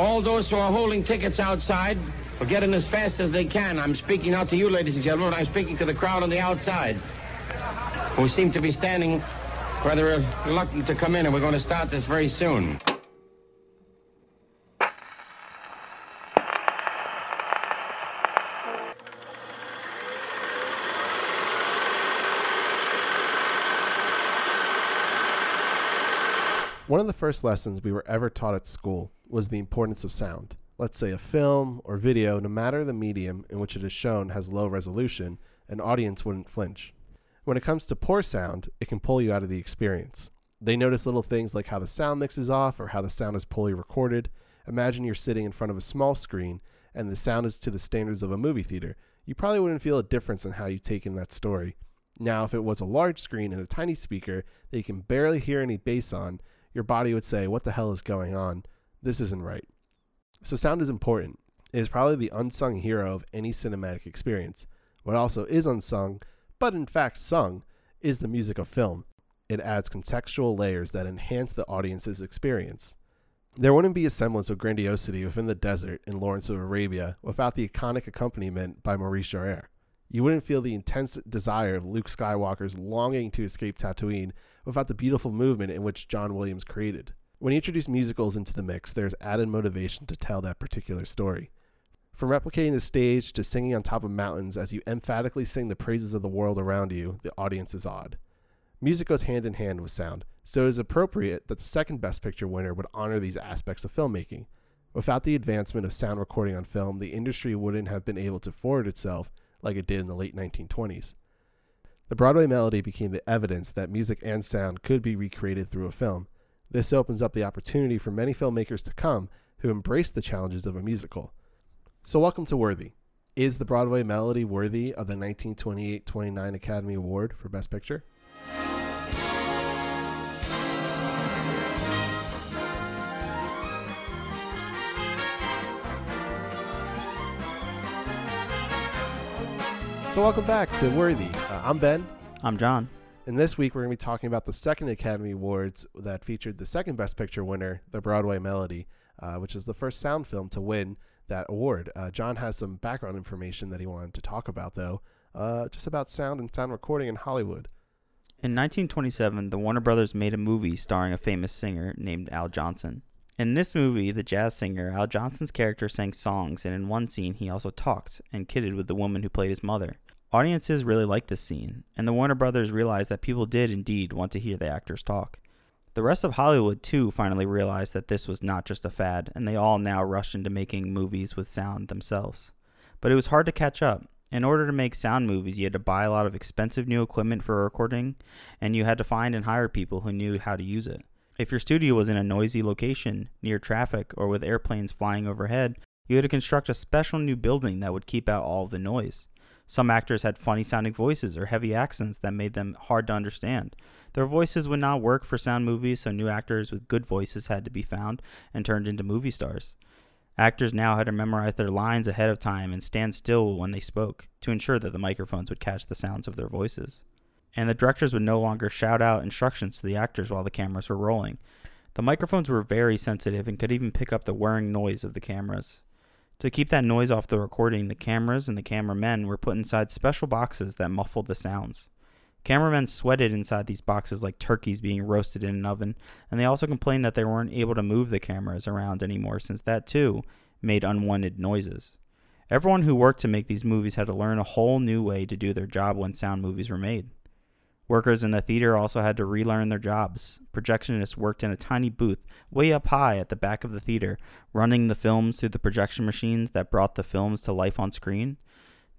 all those who are holding tickets outside will get in as fast as they can. I'm speaking out to you, ladies and gentlemen. I'm speaking to the crowd on the outside, who seem to be standing rather reluctant to come in, and we're going to start this very soon. One of the first lessons we were ever taught at school was the importance of sound. Let's say a film or video, no matter the medium in which it is shown, has low resolution, an audience wouldn't flinch. When it comes to poor sound, it can pull you out of the experience. They notice little things like how the sound mix is off or how the sound is poorly recorded. Imagine you're sitting in front of a small screen and the sound is to the standards of a movie theater. You probably wouldn't feel a difference in how you take in that story. Now, if it was a large screen and a tiny speaker that you can barely hear any bass on, your body would say, What the hell is going on? This isn't right. So, sound is important. It is probably the unsung hero of any cinematic experience. What also is unsung, but in fact sung, is the music of film. It adds contextual layers that enhance the audience's experience. There wouldn't be a semblance of grandiosity within the desert in Lawrence of Arabia without the iconic accompaniment by Maurice Jarre. You wouldn't feel the intense desire of Luke Skywalker's longing to escape Tatooine without the beautiful movement in which John Williams created. When you introduce musicals into the mix, there's added motivation to tell that particular story. From replicating the stage to singing on top of mountains as you emphatically sing the praises of the world around you, the audience is awed. Music goes hand in hand with sound, so it is appropriate that the second Best Picture winner would honor these aspects of filmmaking. Without the advancement of sound recording on film, the industry wouldn't have been able to forward itself like it did in the late 1920s. The Broadway melody became the evidence that music and sound could be recreated through a film. This opens up the opportunity for many filmmakers to come who embrace the challenges of a musical. So, welcome to Worthy. Is the Broadway melody worthy of the 1928 29 Academy Award for Best Picture? So, welcome back to Worthy. Uh, I'm Ben. I'm John. And this week, we're going to be talking about the second Academy Awards that featured the second Best Picture winner, The Broadway Melody, uh, which is the first sound film to win that award. Uh, John has some background information that he wanted to talk about, though, uh, just about sound and sound recording in Hollywood. In 1927, the Warner Brothers made a movie starring a famous singer named Al Jolson. In this movie, the jazz singer Al Jolson's character sang songs, and in one scene, he also talked and kidded with the woman who played his mother. Audiences really liked this scene, and the Warner Brothers realized that people did indeed want to hear the actors talk. The rest of Hollywood, too, finally realized that this was not just a fad, and they all now rushed into making movies with sound themselves. But it was hard to catch up. In order to make sound movies, you had to buy a lot of expensive new equipment for recording, and you had to find and hire people who knew how to use it. If your studio was in a noisy location, near traffic, or with airplanes flying overhead, you had to construct a special new building that would keep out all the noise. Some actors had funny sounding voices or heavy accents that made them hard to understand. Their voices would not work for sound movies, so new actors with good voices had to be found and turned into movie stars. Actors now had to memorize their lines ahead of time and stand still when they spoke to ensure that the microphones would catch the sounds of their voices and the directors would no longer shout out instructions to the actors while the cameras were rolling. The microphones were very sensitive and could even pick up the whirring noise of the cameras. To keep that noise off the recording, the cameras and the cameramen were put inside special boxes that muffled the sounds. Cameramen sweated inside these boxes like turkeys being roasted in an oven, and they also complained that they weren't able to move the cameras around anymore since that too made unwanted noises. Everyone who worked to make these movies had to learn a whole new way to do their job when sound movies were made. Workers in the theater also had to relearn their jobs. Projectionists worked in a tiny booth way up high at the back of the theater, running the films through the projection machines that brought the films to life on screen.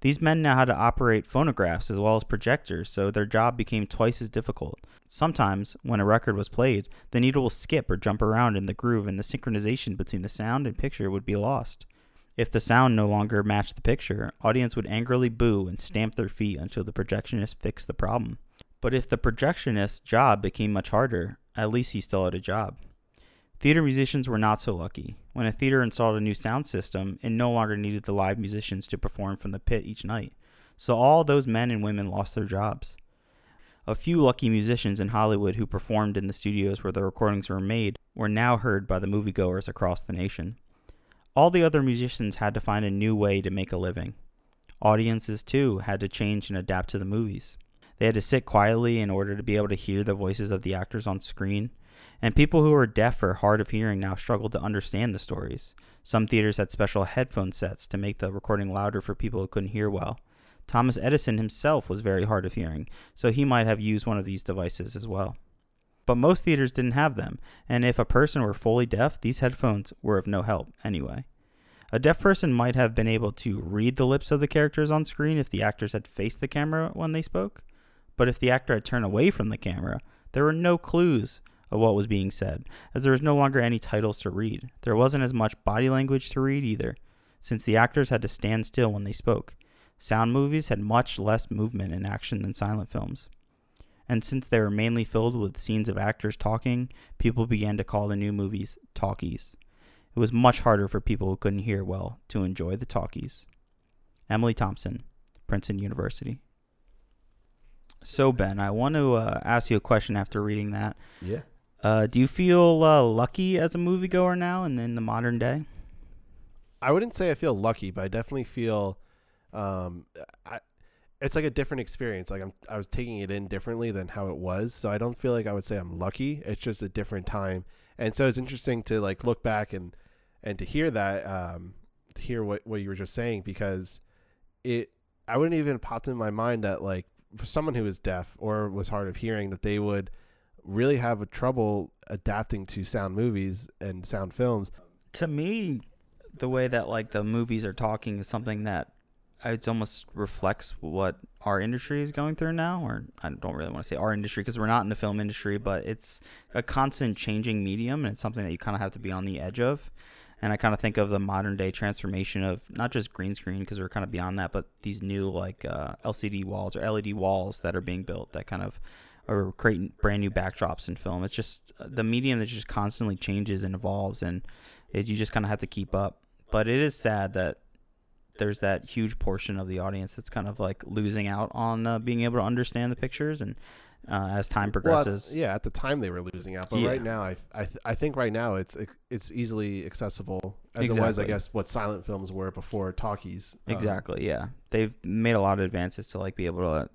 These men now had to operate phonographs as well as projectors, so their job became twice as difficult. Sometimes, when a record was played, the needle will skip or jump around in the groove, and the synchronization between the sound and picture would be lost. If the sound no longer matched the picture, audience would angrily boo and stamp their feet until the projectionist fixed the problem. But if the projectionist's job became much harder, at least he still had a job. Theater musicians were not so lucky. When a theater installed a new sound system, it no longer needed the live musicians to perform from the pit each night. So all those men and women lost their jobs. A few lucky musicians in Hollywood who performed in the studios where the recordings were made were now heard by the moviegoers across the nation. All the other musicians had to find a new way to make a living. Audiences, too, had to change and adapt to the movies. They had to sit quietly in order to be able to hear the voices of the actors on screen. And people who were deaf or hard of hearing now struggled to understand the stories. Some theaters had special headphone sets to make the recording louder for people who couldn't hear well. Thomas Edison himself was very hard of hearing, so he might have used one of these devices as well. But most theaters didn't have them, and if a person were fully deaf, these headphones were of no help anyway. A deaf person might have been able to read the lips of the characters on screen if the actors had faced the camera when they spoke, but if the actor had turned away from the camera, there were no clues of what was being said, as there was no longer any titles to read. There wasn't as much body language to read either, since the actors had to stand still when they spoke. Sound movies had much less movement and action than silent films. And since they were mainly filled with scenes of actors talking, people began to call the new movies talkies. It was much harder for people who couldn't hear well to enjoy the talkies. Emily Thompson, Princeton University. So, Ben, I want to uh, ask you a question after reading that. Yeah. Uh, do you feel uh, lucky as a moviegoer now and in the modern day? I wouldn't say I feel lucky, but I definitely feel um, I, it's like a different experience. Like I'm, I was taking it in differently than how it was. So I don't feel like I would say I'm lucky. It's just a different time. And so it's interesting to like look back and, and to hear that, um, to hear what, what you were just saying, because it, I wouldn't even popped in my mind that like for someone who is deaf or was hard of hearing that they would really have a trouble adapting to sound movies and sound films. To me, the way that like the movies are talking is something that it almost reflects what our industry is going through now or i don't really want to say our industry because we're not in the film industry but it's a constant changing medium and it's something that you kind of have to be on the edge of and i kind of think of the modern day transformation of not just green screen because we're kind of beyond that but these new like uh, lcd walls or led walls that are being built that kind of are creating brand new backdrops in film. It's just uh, the medium that just constantly changes and evolves and it, you just kind of have to keep up. But it is sad that there's that huge portion of the audience that's kind of like losing out on uh, being able to understand the pictures and uh, as time progresses. Well, yeah, at the time they were losing out, but Yeah. right now, I I, th- I think right now it's it's easily accessible as it was, I guess, what silent films were before talkies. Um, Exactly. Yeah, they've made a lot of advances to like be able to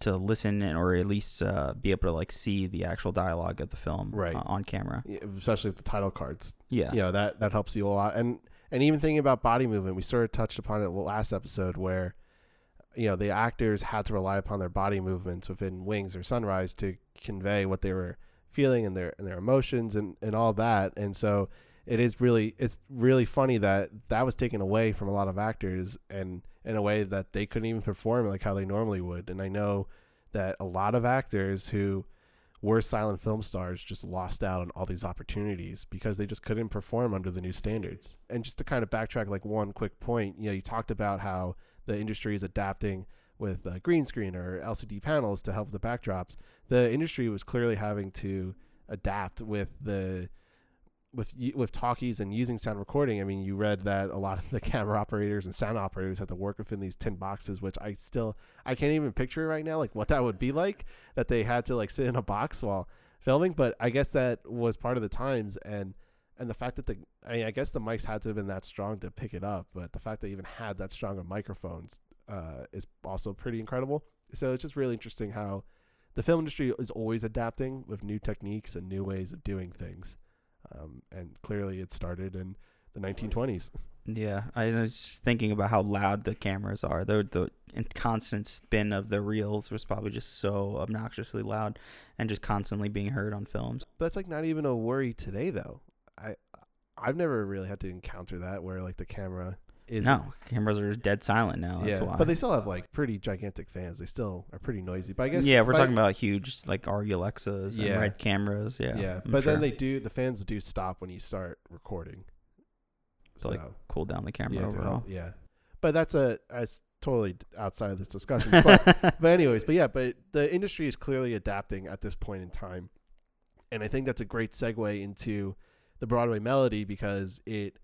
to listen and or at least uh, be able to like see the actual dialogue of the film Right. uh, on camera. yeah, especially with the title cards. Yeah. You know that that helps you a lot, and and even thinking about body movement, we sort of touched upon it last episode where. You know, the actors had to rely upon their body movements within Wings or Sunrise to convey what they were feeling and their and their emotions and, and all that. And so it is really it's really funny that that was taken away from a lot of actors and in a way that they couldn't even perform like how they normally would. And I know that a lot of actors who were silent film stars just lost out on all these opportunities because they just couldn't perform under the new standards. And just to kind of backtrack like one quick point, you know, you talked about how the industry is adapting with uh, green screen or LCD panels to help the backdrops. The industry was clearly having to adapt with the with with talkies and using sound recording. I mean, you read that a lot of the camera operators and sound operators had to work within these tin boxes, which I still I can't even picture right now, like what that would be like. That they had to like sit in a box while filming. But I guess that was part of the times and. And the fact that the, I, mean, I guess the mics had to have been that strong to pick it up, but the fact they even had that strong of microphones uh, is also pretty incredible. So it's just really interesting how the film industry is always adapting with new techniques and new ways of doing things. Um, and clearly, it started in the 1920s. Yeah, I was just thinking about how loud the cameras are. The the constant spin of the reels was probably just so obnoxiously loud, and just constantly being heard on films. But that's like not even a worry today, though. I I've never really had to encounter that where like the camera is no, cameras are dead silent now. That's yeah, why. but they still have like pretty gigantic fans. They still are pretty noisy. But I guess yeah, we're talking about huge like ARRI Alexas and Yeah. red cameras. Yeah, yeah. I'm But sure. then they do the fans do stop when you start recording. To, like, cool down the camera yeah, overall. yeah. But that's a that's totally outside of this discussion. But but anyways, but yeah, but the industry is clearly adapting at this point in time, and I think that's a great segue into the Broadway Melody because it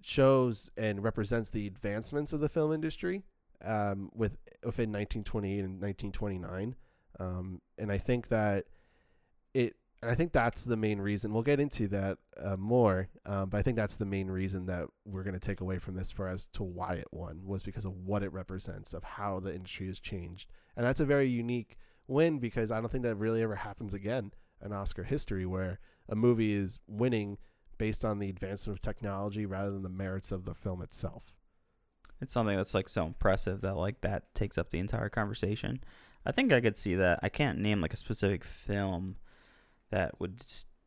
shows and represents the advancements of the film industry um, with within 1928 and 1929, um, and I think that it I think that's the main reason. We'll get into that uh, more, um, but I think that's the main reason that we're going to take away from this for as to why it won was because of what it represents, of how the industry has changed. And that's a very unique win because I don't think that really ever happens again in Oscar history where a movie is winning based on the advancement of technology rather than the merits of the film itself. It's something that's like so impressive that like that takes up the entire conversation. I think I could see that. I can't name like a specific film that would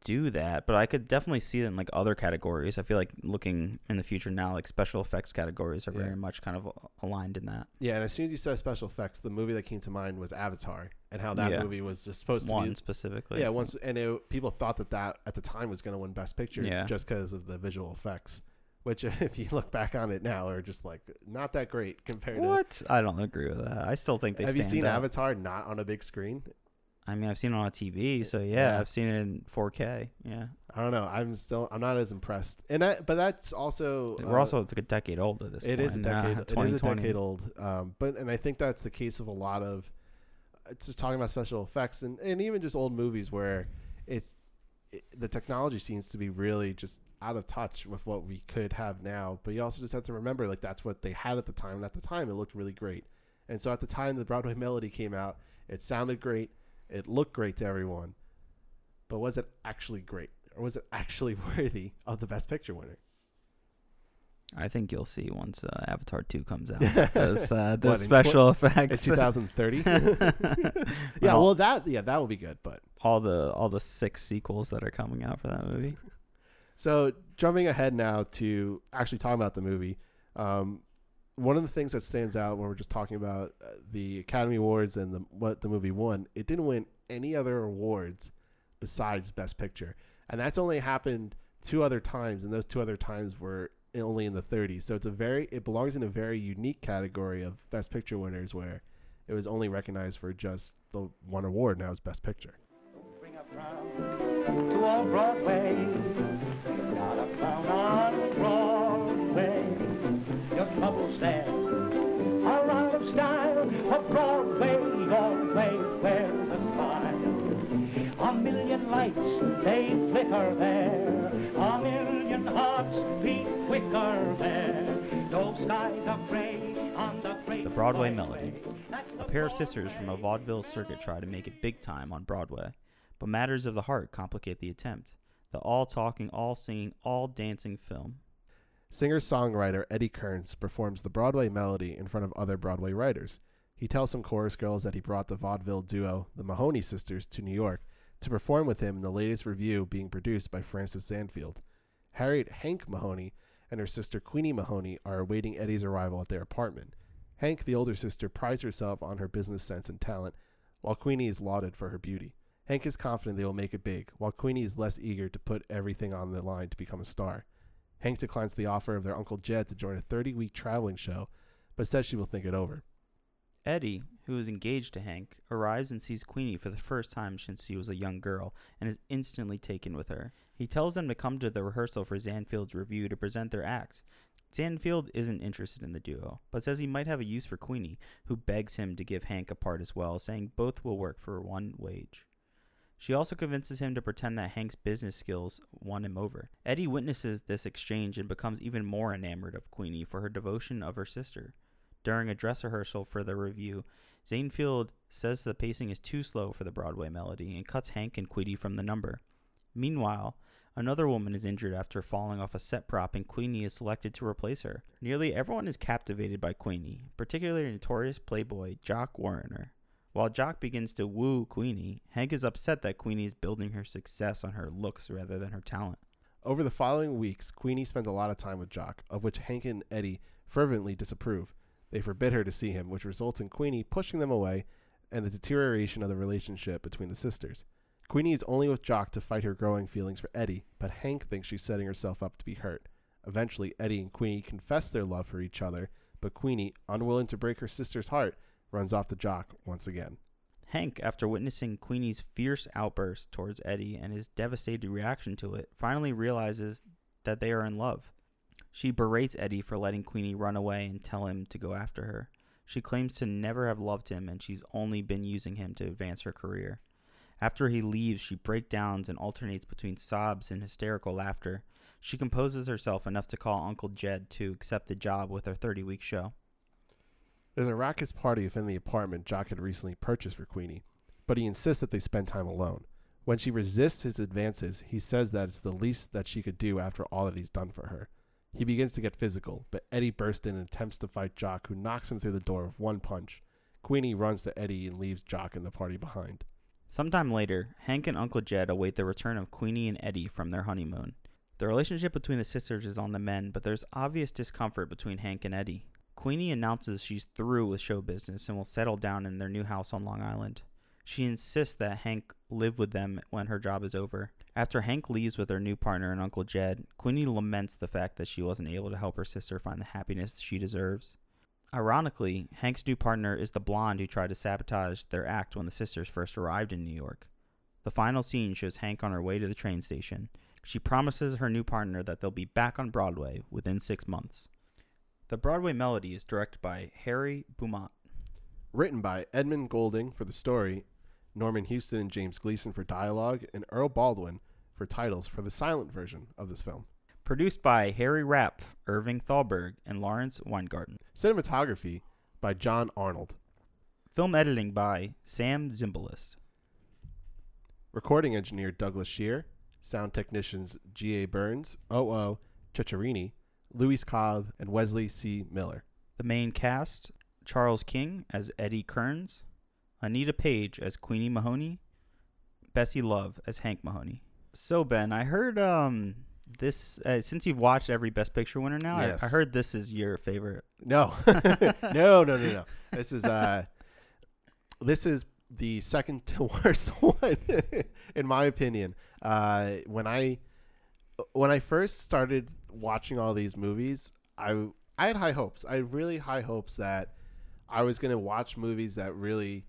do that, but I could definitely see it in like other categories. I feel like looking in the future now, like special effects categories are Yeah. very much kind of aligned in that. Yeah, and as soon as you said special effects, the movie that came to mind was Avatar, and how that Yeah. movie was just supposed to One be. specifically. Yeah, once and it, people thought that that at the time was going to win Best Picture, Yeah. just because of the visual effects, which if you look back on it now are just like not that great compared to What? I don't agree with that. I still think to. they Have you stand seen out. Avatar not on a big screen? I mean, I've seen it on a TV, so yeah, Yeah. I've seen it in 4K. Yeah, I don't know. I'm still I'm not as impressed, and I, but that's also we're uh, also it's like a decade old at this It point. is a uh, decade. it is a decade old. Um, but and I think that's the case of a lot of. It's just talking about special effects and, and even just old movies where it's it, the technology seems to be really just out of touch with what we could have now. But you also just have to remember like that's what they had at the time. And at the time, it looked really great. And so at the time the Broadway Melody came out, it sounded great. It looked great to everyone. But was it actually great? Or was it actually worthy of the Best Picture winner? I think you'll see once uh, Avatar 2 comes out. Because uh, the What, special In effects, 2030? yeah, well, that yeah, that will be good. But all the all the six sequels that are coming out for that movie. so jumping ahead now to actually talking about the movie, um, one of the things that stands out when we're just talking about uh, the Academy Awards and the, what the movie won, it didn't win any other awards besides Best Picture, and that's only happened two other times, and those two other times were only in the 30s. So it's a very it belongs in a very unique category of Best Picture winners where it was only recognized for just the one award. Now it's Best Picture. Broadway Melody. A pair of sisters from a vaudeville circuit try to make it big time on Broadway, but matters of the heart complicate the attempt. The all talking, all singing, all dancing film. Singer songwriter Eddie Kearns performs the Broadway melody in front of other Broadway writers. He tells some chorus girls that he brought the vaudeville duo, the Mahoney Sisters, to New York to perform with him in the latest review being produced by Francis Zanfield. Harriet Hank Mahoney and her sister Queenie Mahoney are awaiting Eddie's arrival at their apartment. Hank, the older sister, prides herself on her business sense and talent, while Queenie is lauded for her beauty. Hank is confident they will make it big, while Queenie is less eager to put everything on the line to become a star. Hank declines the offer of their Uncle Jed to join a 30 week traveling show, but says she will think it over. Eddie, who is engaged to Hank, arrives and sees Queenie for the first time since she was a young girl and is instantly taken with her. He tells them to come to the rehearsal for Zanfield's review to present their act. Zanfield isn't interested in the duo, but says he might have a use for Queenie, who begs him to give Hank a part as well, saying both will work for one wage. She also convinces him to pretend that Hank's business skills won him over. Eddie witnesses this exchange and becomes even more enamored of Queenie for her devotion of her sister. During a dress rehearsal for the review, Zanfield says the pacing is too slow for the Broadway melody and cuts Hank and Queenie from the number. Meanwhile, another woman is injured after falling off a set prop and Queenie is selected to replace her. Nearly everyone is captivated by Queenie, particularly notorious playboy Jock Warriner. While Jock begins to woo Queenie, Hank is upset that Queenie is building her success on her looks rather than her talent. Over the following weeks, Queenie spends a lot of time with Jock, of which Hank and Eddie fervently disapprove. They forbid her to see him, which results in Queenie pushing them away and the deterioration of the relationship between the sisters. Queenie is only with Jock to fight her growing feelings for Eddie, but Hank thinks she's setting herself up to be hurt. Eventually, Eddie and Queenie confess their love for each other, but Queenie, unwilling to break her sister's heart, runs off to Jock once again. Hank, after witnessing Queenie's fierce outburst towards Eddie and his devastated reaction to it, finally realizes that they are in love. She berates Eddie for letting Queenie run away and tell him to go after her. She claims to never have loved him and she's only been using him to advance her career. After he leaves, she breakdowns and alternates between sobs and hysterical laughter. She composes herself enough to call Uncle Jed to accept the job with her 30 week show. There's a raucous party within the apartment Jock had recently purchased for Queenie, but he insists that they spend time alone. When she resists his advances, he says that it's the least that she could do after all that he's done for her. He begins to get physical, but Eddie bursts in and attempts to fight Jock, who knocks him through the door with one punch. Queenie runs to Eddie and leaves Jock and the party behind. Sometime later, Hank and Uncle Jed await the return of Queenie and Eddie from their honeymoon. The relationship between the sisters is on the mend, but there's obvious discomfort between Hank and Eddie. Queenie announces she's through with show business and will settle down in their new house on Long Island. She insists that Hank live with them when her job is over. After Hank leaves with her new partner and Uncle Jed, Queenie laments the fact that she wasn't able to help her sister find the happiness she deserves. Ironically, Hank's new partner is the blonde who tried to sabotage their act when the sisters first arrived in New York. The final scene shows Hank on her way to the train station. She promises her new partner that they'll be back on Broadway within six months. The Broadway melody is directed by Harry Beaumont. Written by Edmund Goulding for the story, Norman Houston and James Gleason for dialogue, and Earl Baldwin for titles for the silent version of this film. Produced by Harry Rapf, Irving Thalberg, and Lawrence Weingarten. Cinematography by John Arnold. Film editing by Sam Zimbalist. Recording engineer Douglas Shear. Sound technicians G.A. Burns, O.O. Ceccarini, Luis Cobb, and Wesley C. Miller. The main cast Charles King as Eddie Kearns, Anita Page as Queenie Mahoney, Bessie Love as Hank Mahoney. So Ben, I heard um this uh, since you've watched every Best Picture winner now, I- I, heard this is your favorite. No, no, no, no, no. This is uh, this is the second to worst one, in my opinion. Uh, when I when I first started watching all these movies, I I had high hopes. I had really high hopes that I was gonna watch movies that really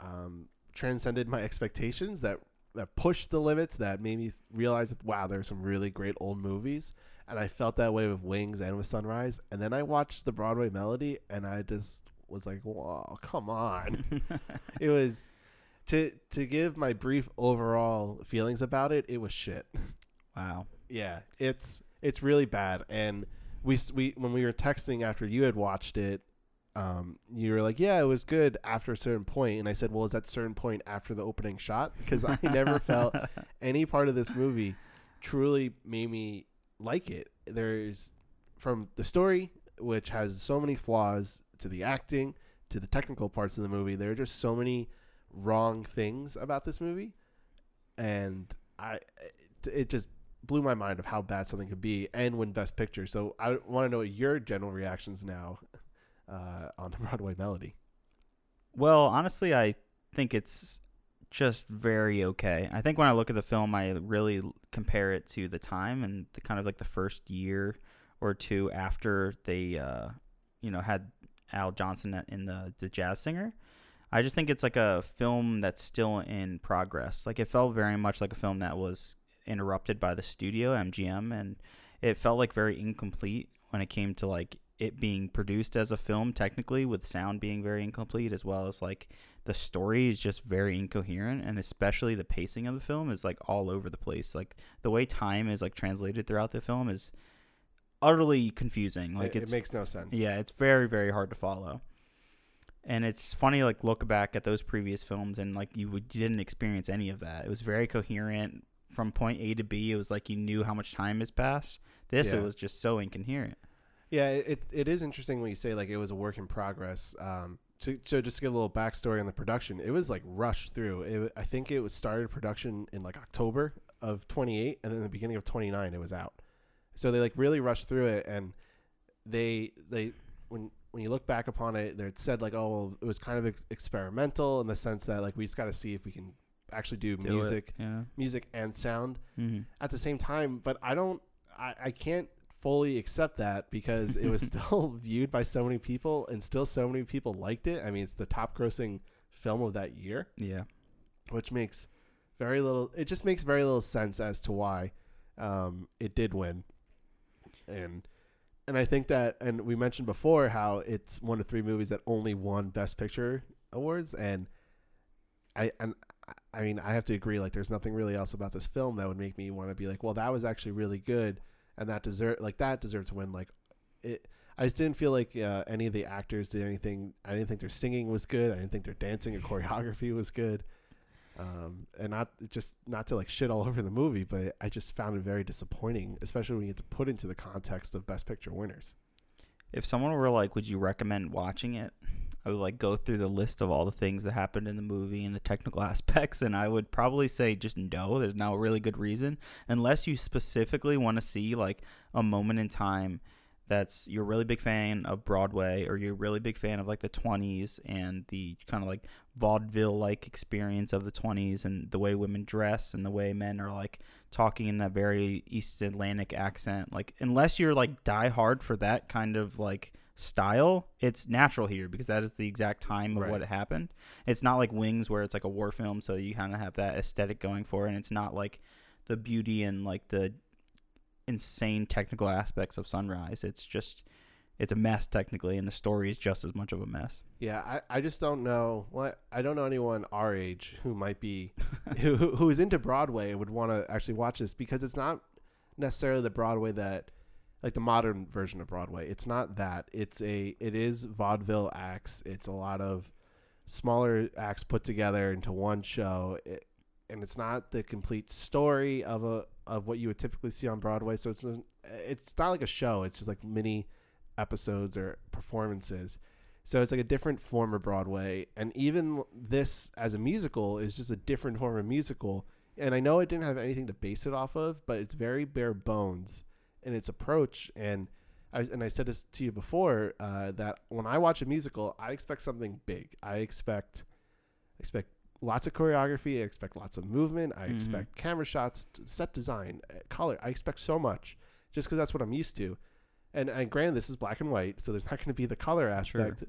um, transcended my expectations. That that pushed the limits. That made me realize that wow, there are some really great old movies and I felt that way with Wings and with Sunrise. And then I watched the Broadway Melody, and I just was like, "Wow, come on!" it was to to give my brief overall feelings about it. It was shit. Wow. Yeah, it's it's really bad. And we we when we were texting after you had watched it, um, you were like, "Yeah, it was good after a certain point," and I said, "Well, is that certain point after the opening shot?" Because I never felt any part of this movie truly made me like it. There's from the story, which has so many flaws, to the acting, to the technical parts of the movie. There are just so many wrong things about this movie, and I it, it just blew my mind of how bad something could be and win Best Picture. So I want to know your general reactions now uh, on the Broadway Melody. Well, honestly, I think it's just very okay. I think when I look at the film, I really compare it to the time and the kind of like the first year or two after they, uh, you know, had Al Jolson in the the jazz singer. I just think it's like a film that's still in progress. Like it felt very much like a film that was interrupted by the studio MGM, and it felt like very incomplete when it came to like it being produced as a film technically with sound being very incomplete as well as like the story is just very incoherent and especially the pacing of the film is like all over the place. Like the way time is like translated throughout the film is utterly confusing. Like it, it makes no sense. yeah it's very very hard to follow. And it's funny like look back at those previous films and like you would- didn't experience any of that. It was very coherent. From point a to b it was like you knew how much time has passed. This Yeah. it was just so incoherent Yeah, it it is interesting when you say like it was a work in progress. Um, to, so just to give a little backstory on the production, it was like rushed through. It, I think it was started production in like October of 28, and then the beginning of 29, it was out. So they like really rushed through it, and they they when when you look back upon it, they said like, oh, well, it was kind of ex- experimental in the sense that like we just got to see if we can actually do, Do music, yeah music and sound mm-hmm. at the same time but i don't i, I can't fully accept that because it was still viewed by so many people and still so many people liked it. I mean it's the top grossing film of that year yeah. which makes very little it just makes very little sense as to why um, it did win. And and i think that and we mentioned before how it's one of three movies that only won best picture awards. And i and I mean, I have to agree. Like, there's nothing really else about this film that would make me want to be like, well, that was actually really good, and that deserve like that deserved to win. Like, it. I just didn't feel like uh, any of the actors did anything. I didn't think their singing was good. I didn't think their dancing or choreography was good. Um, and not just not to like shit all over the movie, but I just found it very disappointing, especially when you get to put into the context of Best Picture winners. If someone were like, "Would you recommend watching it?" I would like go through the list of all the things that happened in the movie and the technical aspects, and I would probably say just no. There's no really good reason unless you specifically want to see like a moment in time that's you're a really big fan of Broadway or you're a really big fan of like the 20s and the kind of like vaudeville like experience of the 20s and the way women dress and the way men are like talking in that very East Atlantic accent. Like unless you're like die hard for that kind of like style, it's natural here because that is the exact time of Right. what happened. It's not like Wings where it's like a war film, so you kind of have that aesthetic going for it, and it's not like the beauty and like the insane technical aspects of Sunrise. It's just it's a mess technically, and the story is just as much of a mess. Yeah, I, I just don't know. What I don't know anyone our age who might be who who is into Broadway and would want to actually watch this because it's not necessarily the Broadway that like the modern version of Broadway. It's not that. It's a it is vaudeville acts. It's a lot of smaller acts put together into one show. It, and it's not the complete story of a of what you would typically see on Broadway. So it's it's not like a show. It's just like mini episodes or performances. So it's like a different form of Broadway, and even this as a musical is just a different form of musical. And I know it didn't have anything to base it off of, but it's very bare bones in its approach. And I and I said this to you before uh, that when I watch a musical, I expect something big. I expect expect lots of choreography. I expect lots of movement. I Mhm. expect camera shots, set design, uh, color. I expect so much just because that's what I'm used to. And and granted, this is black and white, so there's not going to be the color aspect.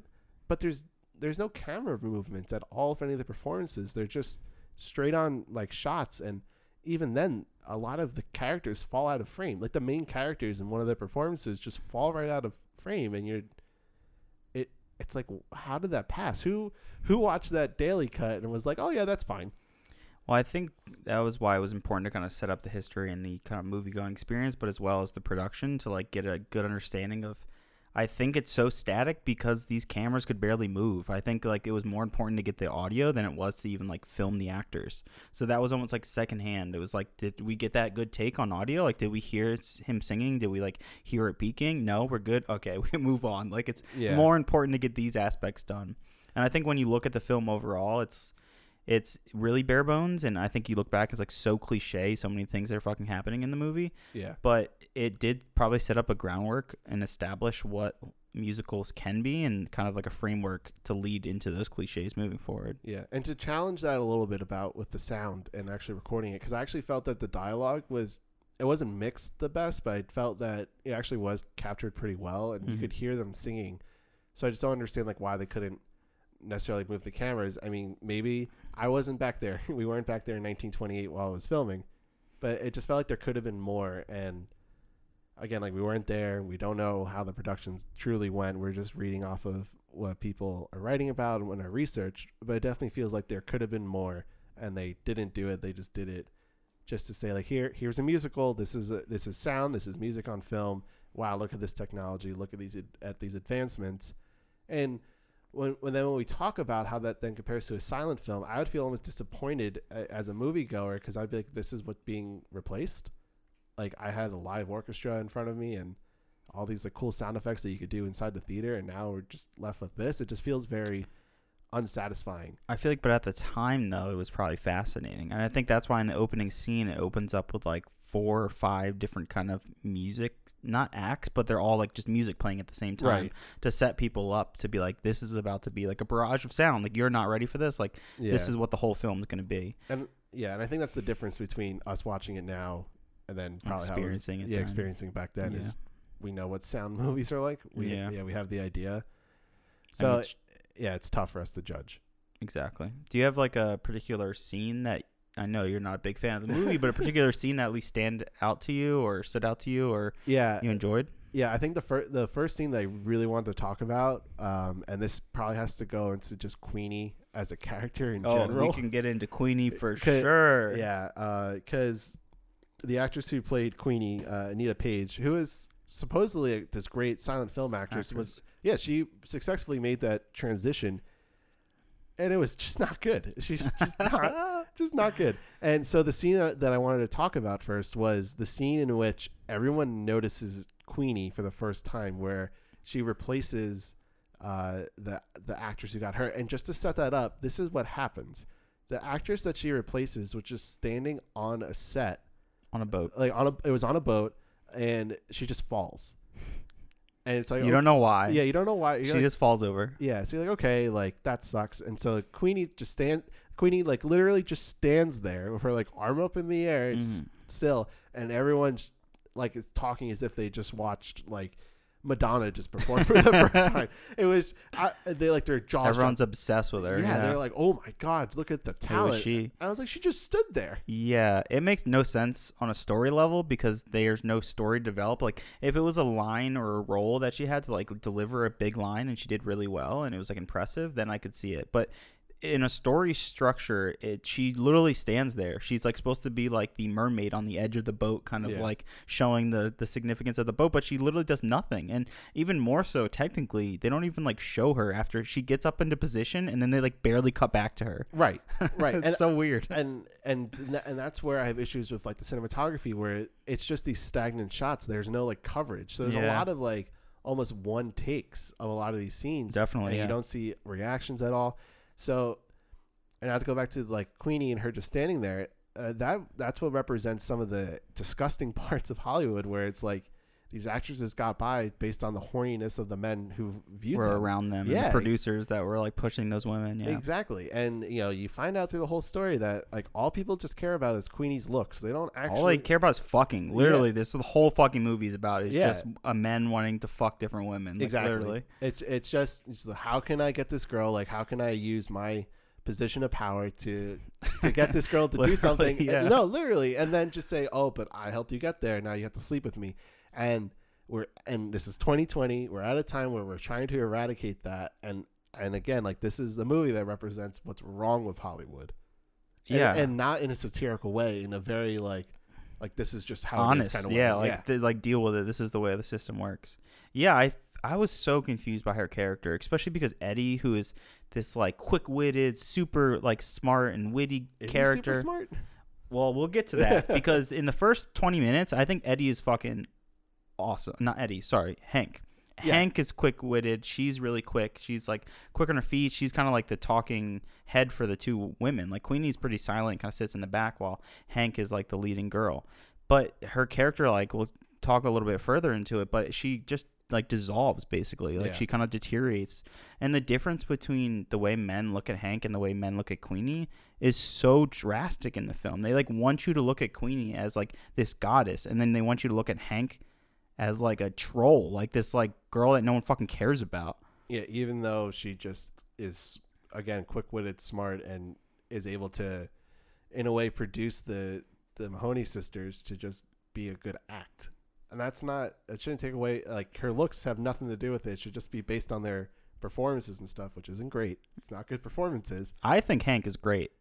But there's there's no camera movements at all for any of the performances. They're just straight on like shots, and even then, a lot of the characters fall out of frame. Like the main characters in one of their performances just fall right out of frame, and you're it. It's like, how did that pass? Who who watched that daily cut and was like, oh yeah, that's fine. Well, I think that was why it was important to kind of set up the history and the kind of movie going experience, but as well as the production to like get a good understanding of. I think it's so static because these cameras could barely move. I think like it was more important to get the audio than it was to even like film the actors. So that was almost like secondhand. It was like, did we get that good take on audio? Like, did we hear him singing? Did we like hear it peaking? No, we're good. Okay, we can move on. Like it's Yeah. more important to get these aspects done. And I think when you look at the film overall, it's it's really bare bones and i think you look back it's like so cliche so many things that are fucking happening in the movie Yeah. but it did probably set up a groundwork and establish what musicals can be and kind of like a framework to lead into those cliches moving forward Yeah, and to challenge that a little bit about with the sound and actually recording it, because I actually felt that the dialogue was it wasn't mixed the best, but I felt that it actually was captured pretty well, and you Mhm. could hear them singing. So I just don't understand like why they couldn't necessarily move the cameras. I mean, maybe I wasn't back there. we weren't back there in 1928 while I was filming, but it just felt like there could have been more. And again, like we weren't there. We don't know how the productions truly went. We're just reading off of what people are writing about and when I research. But it definitely feels like there could have been more, and they didn't do it. They just did it just to say like here, here's a musical. This is a, this is sound. This is music on film. Wow, look at this technology. Look at these at these advancements, and when, when then when we talk about how that then compares to a silent film, I would feel almost disappointed uh, as a moviegoer because I'd be like, this is what's being replaced. Like I had a live orchestra in front of me and all these like cool sound effects that you could do inside the theater, and now we're just left with this. It just feels very unsatisfying. i feel like but at the time though it was probably fascinating and i think that's why in the opening scene it opens up with like four or five different kind of music not acts but they're all like just music playing at the same time Right. to set people up to be like this is about to be like a barrage of sound like you're not ready for this like Yeah. this is what the whole film is going to be and yeah, and I think that's the difference between us watching it now and then probably how it experiencing it Yeah, then. experiencing it back then Yeah. is we know what sound movies are like. We, Yeah. yeah, we have the idea. So it's- yeah, it's tough for us to judge. Exactly. Do you have like a particular scene that I know you're not a big fan of the movie, but a particular scene that at least stand out to you or stood out to you or Yeah, you enjoyed? yeah. I think the first the first scene that I really wanted to talk about, um, and this probably has to go into just Queenie as a character in Oh, general. we can get into Queenie for sure. Yeah, because the actress who played Queenie, uh, Anita Page, who is supposedly a, this great silent film actress, was yeah, she successfully made that transition, and it was just not good. She's just not just not good. And so the scene uh, that I wanted to talk about first was the scene in which everyone notices Queenie for the first time, where she replaces uh, the the actress who got hurt. And just to set that up, this is what happens: the actress that she replaces was just standing on a set, On a boat. like on a it was on a boat, and she just falls. And it's like You don't know why. yeah, you don't know why. You're She like, just falls over. yeah, so you're like, okay, like that sucks. And so Queenie just stand Queenie like literally just stands there with her like arm up in the air, it's Mhm. still, and everyone's like is talking as if they just watched like Madonna just perform for the first time. It was I, they like their jaws. Everyone's obsessed with her. yeah, Yeah, they're like, oh my god, look at the talent. she? And I was like, she just stood there. Yeah, it makes no sense on a story level because there's no story developed. Like if it was a line or a role that she had to like deliver a big line and she did really well and it was like impressive, then I could see it. But in a story structure, it she literally stands there. She's like supposed to be like the mermaid on the edge of the boat, kind of Yeah. like showing the the significance of the boat, but she literally does nothing. And even more so, technically, they don't even like show her after she gets up into position, and then they like barely cut back to her. Right, right. it's and so weird. and and and that's where I have issues with like the cinematography, where it's just these stagnant shots. There's no like coverage. So there's a lot of like almost one takes of a lot of these scenes. Definitely, and yeah. you don't see reactions at all. So, and I have to go back to like Queenie and her just standing there. Uh, that that's what represents some of the disgusting parts of Hollywood, where it's like these actresses got by based on the horniness of the men who viewed were them. around them, and Yeah. the producers that were like pushing those women. Yeah, Exactly. And you know, you find out through the whole story that like all people just care about is Queenie's looks. They don't actually all they care about is fucking. Literally, this the whole fucking movie is about. Is Yeah. just a men wanting to fuck different women. Like, exactly. Literally. It's it's just it's the, how can I get this girl? Like how can I use my position of power to to get this girl to do something? And- no, literally, and then just say, "Oh, but I helped you get there. Now you have to sleep with me." And we're and this is 2020. We're at a time where we're trying to eradicate that. And and again, like this is the movie that represents what's wrong with Hollywood. And- Yeah. and, not in a satirical way, in a very like like this is just how Honest. it is kind of yeah, way. like They, like deal with it. This is the way the system works. Yeah, I I was so confused by her character, especially because Eddie, who is this like quick-witted, super like smart and witty Is character. super smart? Well, we'll get to that because in the first 20 minutes, I think Eddie is fucking awesome. Not Eddie, sorry, Hank. Yeah. Hank is quick witted. She's really quick. She's like quick on her feet. She's kind of like the talking head for the two women. Like Queenie's pretty silent, kind of sits in the back while Hank is like the leading girl. But her character, like, we'll talk a little bit further into it, but she just like dissolves basically. Like Yeah. she kind of deteriorates. And the difference between the way men look at Hank and the way men look at Queenie is so drastic in the film. They like want you to look at Queenie as like this goddess, and then they want you to look at Hank as like a troll, like this like girl that no one fucking cares about. Yeah, even though she just is again quick-witted, smart, and is able to, in a way, produce the the Mahoney sisters to just be a good act, and that's not. It shouldn't take away like her looks have nothing to do with it. It should just be based on their performances and stuff, which isn't great. It's not good performances, I think Hank is great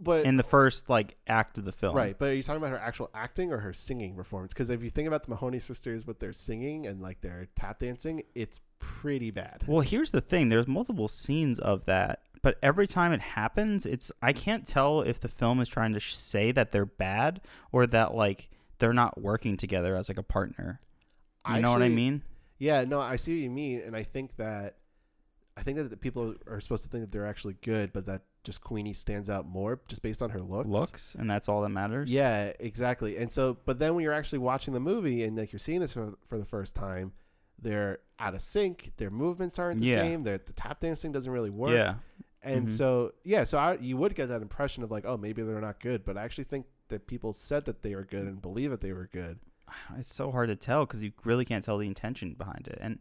but in the first like act of the film. Right, but are you talking about her actual acting or her singing performance? Because if you think about the Mahoney sisters with their singing and like their tap dancing, it's pretty bad. Well, here's the thing. There's multiple scenes of that, but every time it happens, it's I can't tell if the film is trying to sh- say that they're bad or that like they're not working together as like a partner. You know what I mean? Yeah, no, I see what you mean, and I think that I think that the people are supposed to think that they're actually good, but that just Queenie stands out more just based on her looks. Looks, and that's all that matters. Yeah, exactly. And so, but then when you're actually watching the movie and like you're seeing this for, for the first time, they're out of sync. Their movements aren't the Yeah. same. Their the tap dancing doesn't really work. Yeah. And Mhm. so, yeah, so I, you would get that impression of like, oh, maybe they're not good, but I actually think that people said that they were good and believe that they were good. It's so hard to tell because you really can't tell the intention behind it. And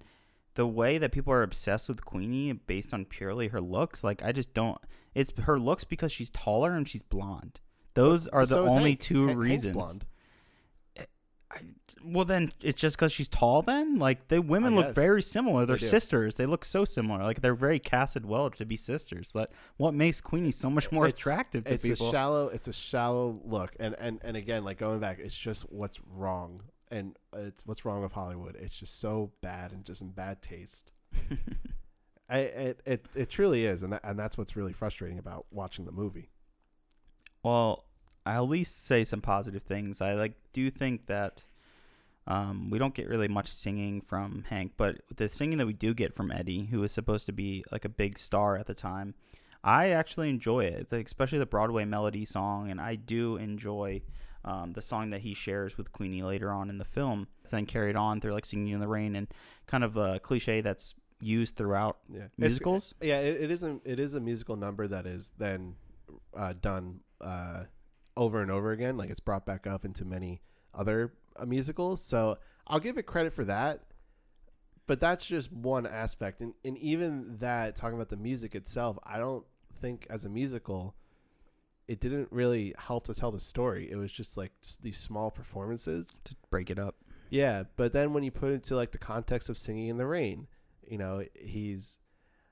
the way that people are obsessed with Queenie based on purely her looks, like I just don't. It's her looks because she's taller and she's blonde. Those are the So only Hank. two Han- Hank's reasons. blonde. Well, then it's just because she's tall. Then, like the women look very similar. They're They sisters. They look so similar. Like they're very casted well to be sisters. But what makes Queenie so much more It's- attractive to it's people? a shallow it's a shallow look and and and again like going back it's just what's wrong and it's what's wrong with hollywood? It's just so bad and just in bad taste. I, it, it it truly is and that, and that's what's really frustrating about watching the movie. Well, I'll at least say some positive things. I like do think that um, we don't get really much singing from Hank, but the singing that we do get from Eddie, who was supposed to be like a big star at the time, I actually enjoy it, especially the Broadway melody song, and I do enjoy um, the song that he shares with Queenie later on in the film. It's then carried on through like "Singing in the Rain" and kind of a cliche that's used throughout yeah It's- musicals. yeah it, it is a it is a musical number that is then uh, done uh, over and over again like it's brought back up into many other uh, musicals so i'll give it credit for that but that's just one aspect and, and even that talking about the music itself i don't think as a musical it didn't really help to tell the story it was just like s- these small performances to break it up. yeah, but then when you put it into like the context of singing in the rain, you know, he's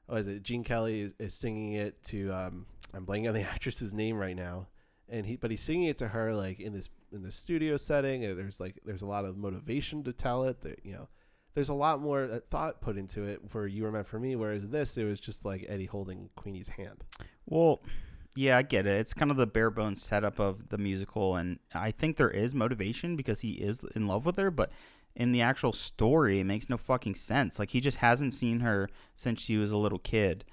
what is it? Gene Kelly is, is singing it to um I'm blanking on the actress's name right now. And he but he's singing it to her like in this in the studio setting and there's like there's a lot of motivation to tell it that you know there's a lot more uh, thought put into it for you were meant for me whereas this it was just like Eddie holding Queenie's hand. Well, yeah, I get it. It's kind of the bare bones setup of the musical, and I think there is motivation because he is in love with her, but in the actual story, it makes no fucking sense. Like, he just hasn't seen her since she was a little kid,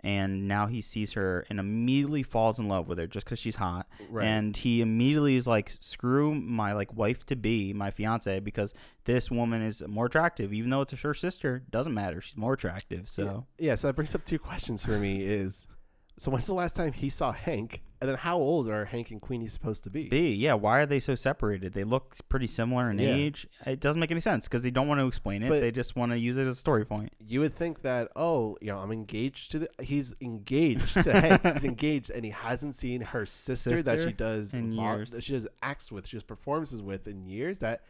and now he sees her and immediately falls in love with her just because she's hot. Right. And he immediately is like, screw my like wife to be, my fiance, because this woman is more attractive, even though it's her sister. Doesn't matter. She's more attractive. So. yeah, so that brings up two questions for me is so when's the last time he saw Hank and then how old are Hank and Queenie supposed to be? B, yeah, why are they so separated? They look pretty similar in Yeah. age. It doesn't make any sense because they don't want to explain it. But- they just want to use it as a story point. you would think that oh you know i'm engaged to the he's engaged to hank he's engaged and he hasn't seen her sister, that Sister she does in vol- years. that she does acts with she does performances with in years that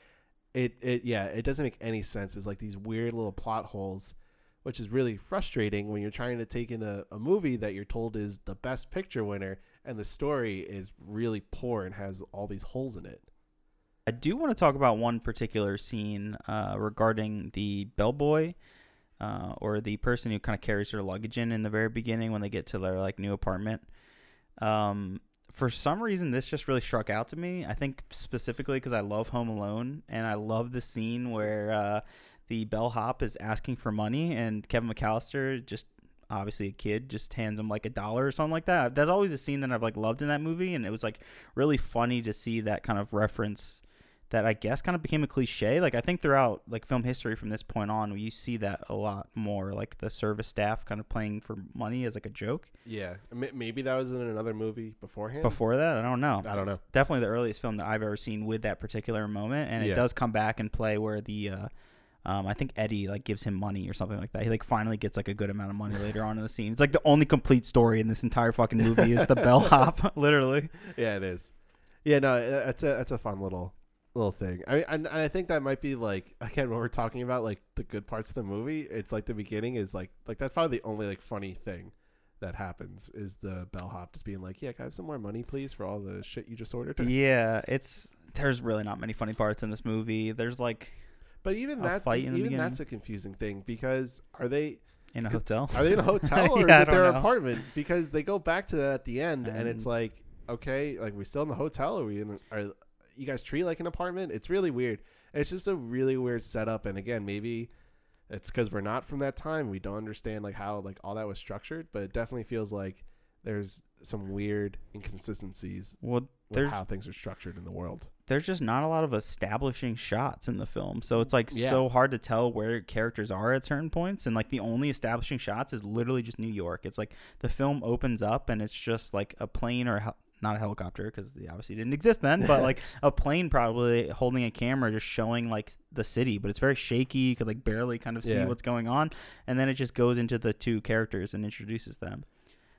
it it yeah it doesn't make any sense it's like these weird little plot holes which is really frustrating when you're trying to take in a, a movie that you're told is the best picture winner and the story is really poor and has all these holes in it I do want to talk about one particular scene uh, regarding the bellboy. Uh, or the person who kind of carries their luggage in in the very beginning when they get to their like new apartment. Um, for some reason, this just really struck out to me. I think specifically because I love Home Alone, and I love the scene where uh, the bellhop is asking for money, and Kevin McAllister just obviously a kid just hands him like a dollar or something like that. That's always a scene that I've like loved in that movie, and it was like really funny to see that kind of reference that I guess kind of became a cliche. Like I think throughout like film history from this point on, you see that a lot more. Like the service staff kind of playing for money as like a joke. yeah maybe that was in another movie beforehand Before that, I don't know. I don't know. It's definitely the earliest film that I've ever seen with that particular moment, and Yeah. it does come back and play where the. Uh, um, I think Eddie like gives him money or something like that. He like finally gets like a good amount of money later on in the scene. It's like the only complete story in this entire fucking movie is the bellhop, literally. yeah, it is. Yeah, no, it- it's a it's a fun little little thing. I mean, and, and I think that might be like again when we're talking about like the good parts of the movie. It's like the beginning is like like that's probably the only like funny thing that happens is the bellhop just being like, "Yeah, can I have some more money, please, for all the shit you just ordered?" Yeah, it's there's really not many funny parts in this movie. There's like But even that, even beginning. that's a confusing thing because are they in a hotel. are they in a hotel or Yeah, is it their know. apartment? Because they go back to that at the end, and, it's like, okay, like we still in the hotel? Are we in? Are you guys treat like an apartment? It's really weird. It's just a really weird setup, and again, maybe it's because we're not from that time. We don't understand like how like all that was structured, but it definitely feels like there's some weird inconsistencies Well, with how things are structured in the world. There's just not a lot of establishing shots in the film, so it's like Yeah. so hard to tell where characters are at certain points. And like the only establishing shots is literally just New York. It's like the film opens up and it's just like a plane or a hel- not a helicopter because they obviously didn't exist then, but like a plane probably holding a camera just showing like the city, but it's very shaky. You could like barely kind of see Yeah. what's going on, and then it just goes into the two characters and introduces them.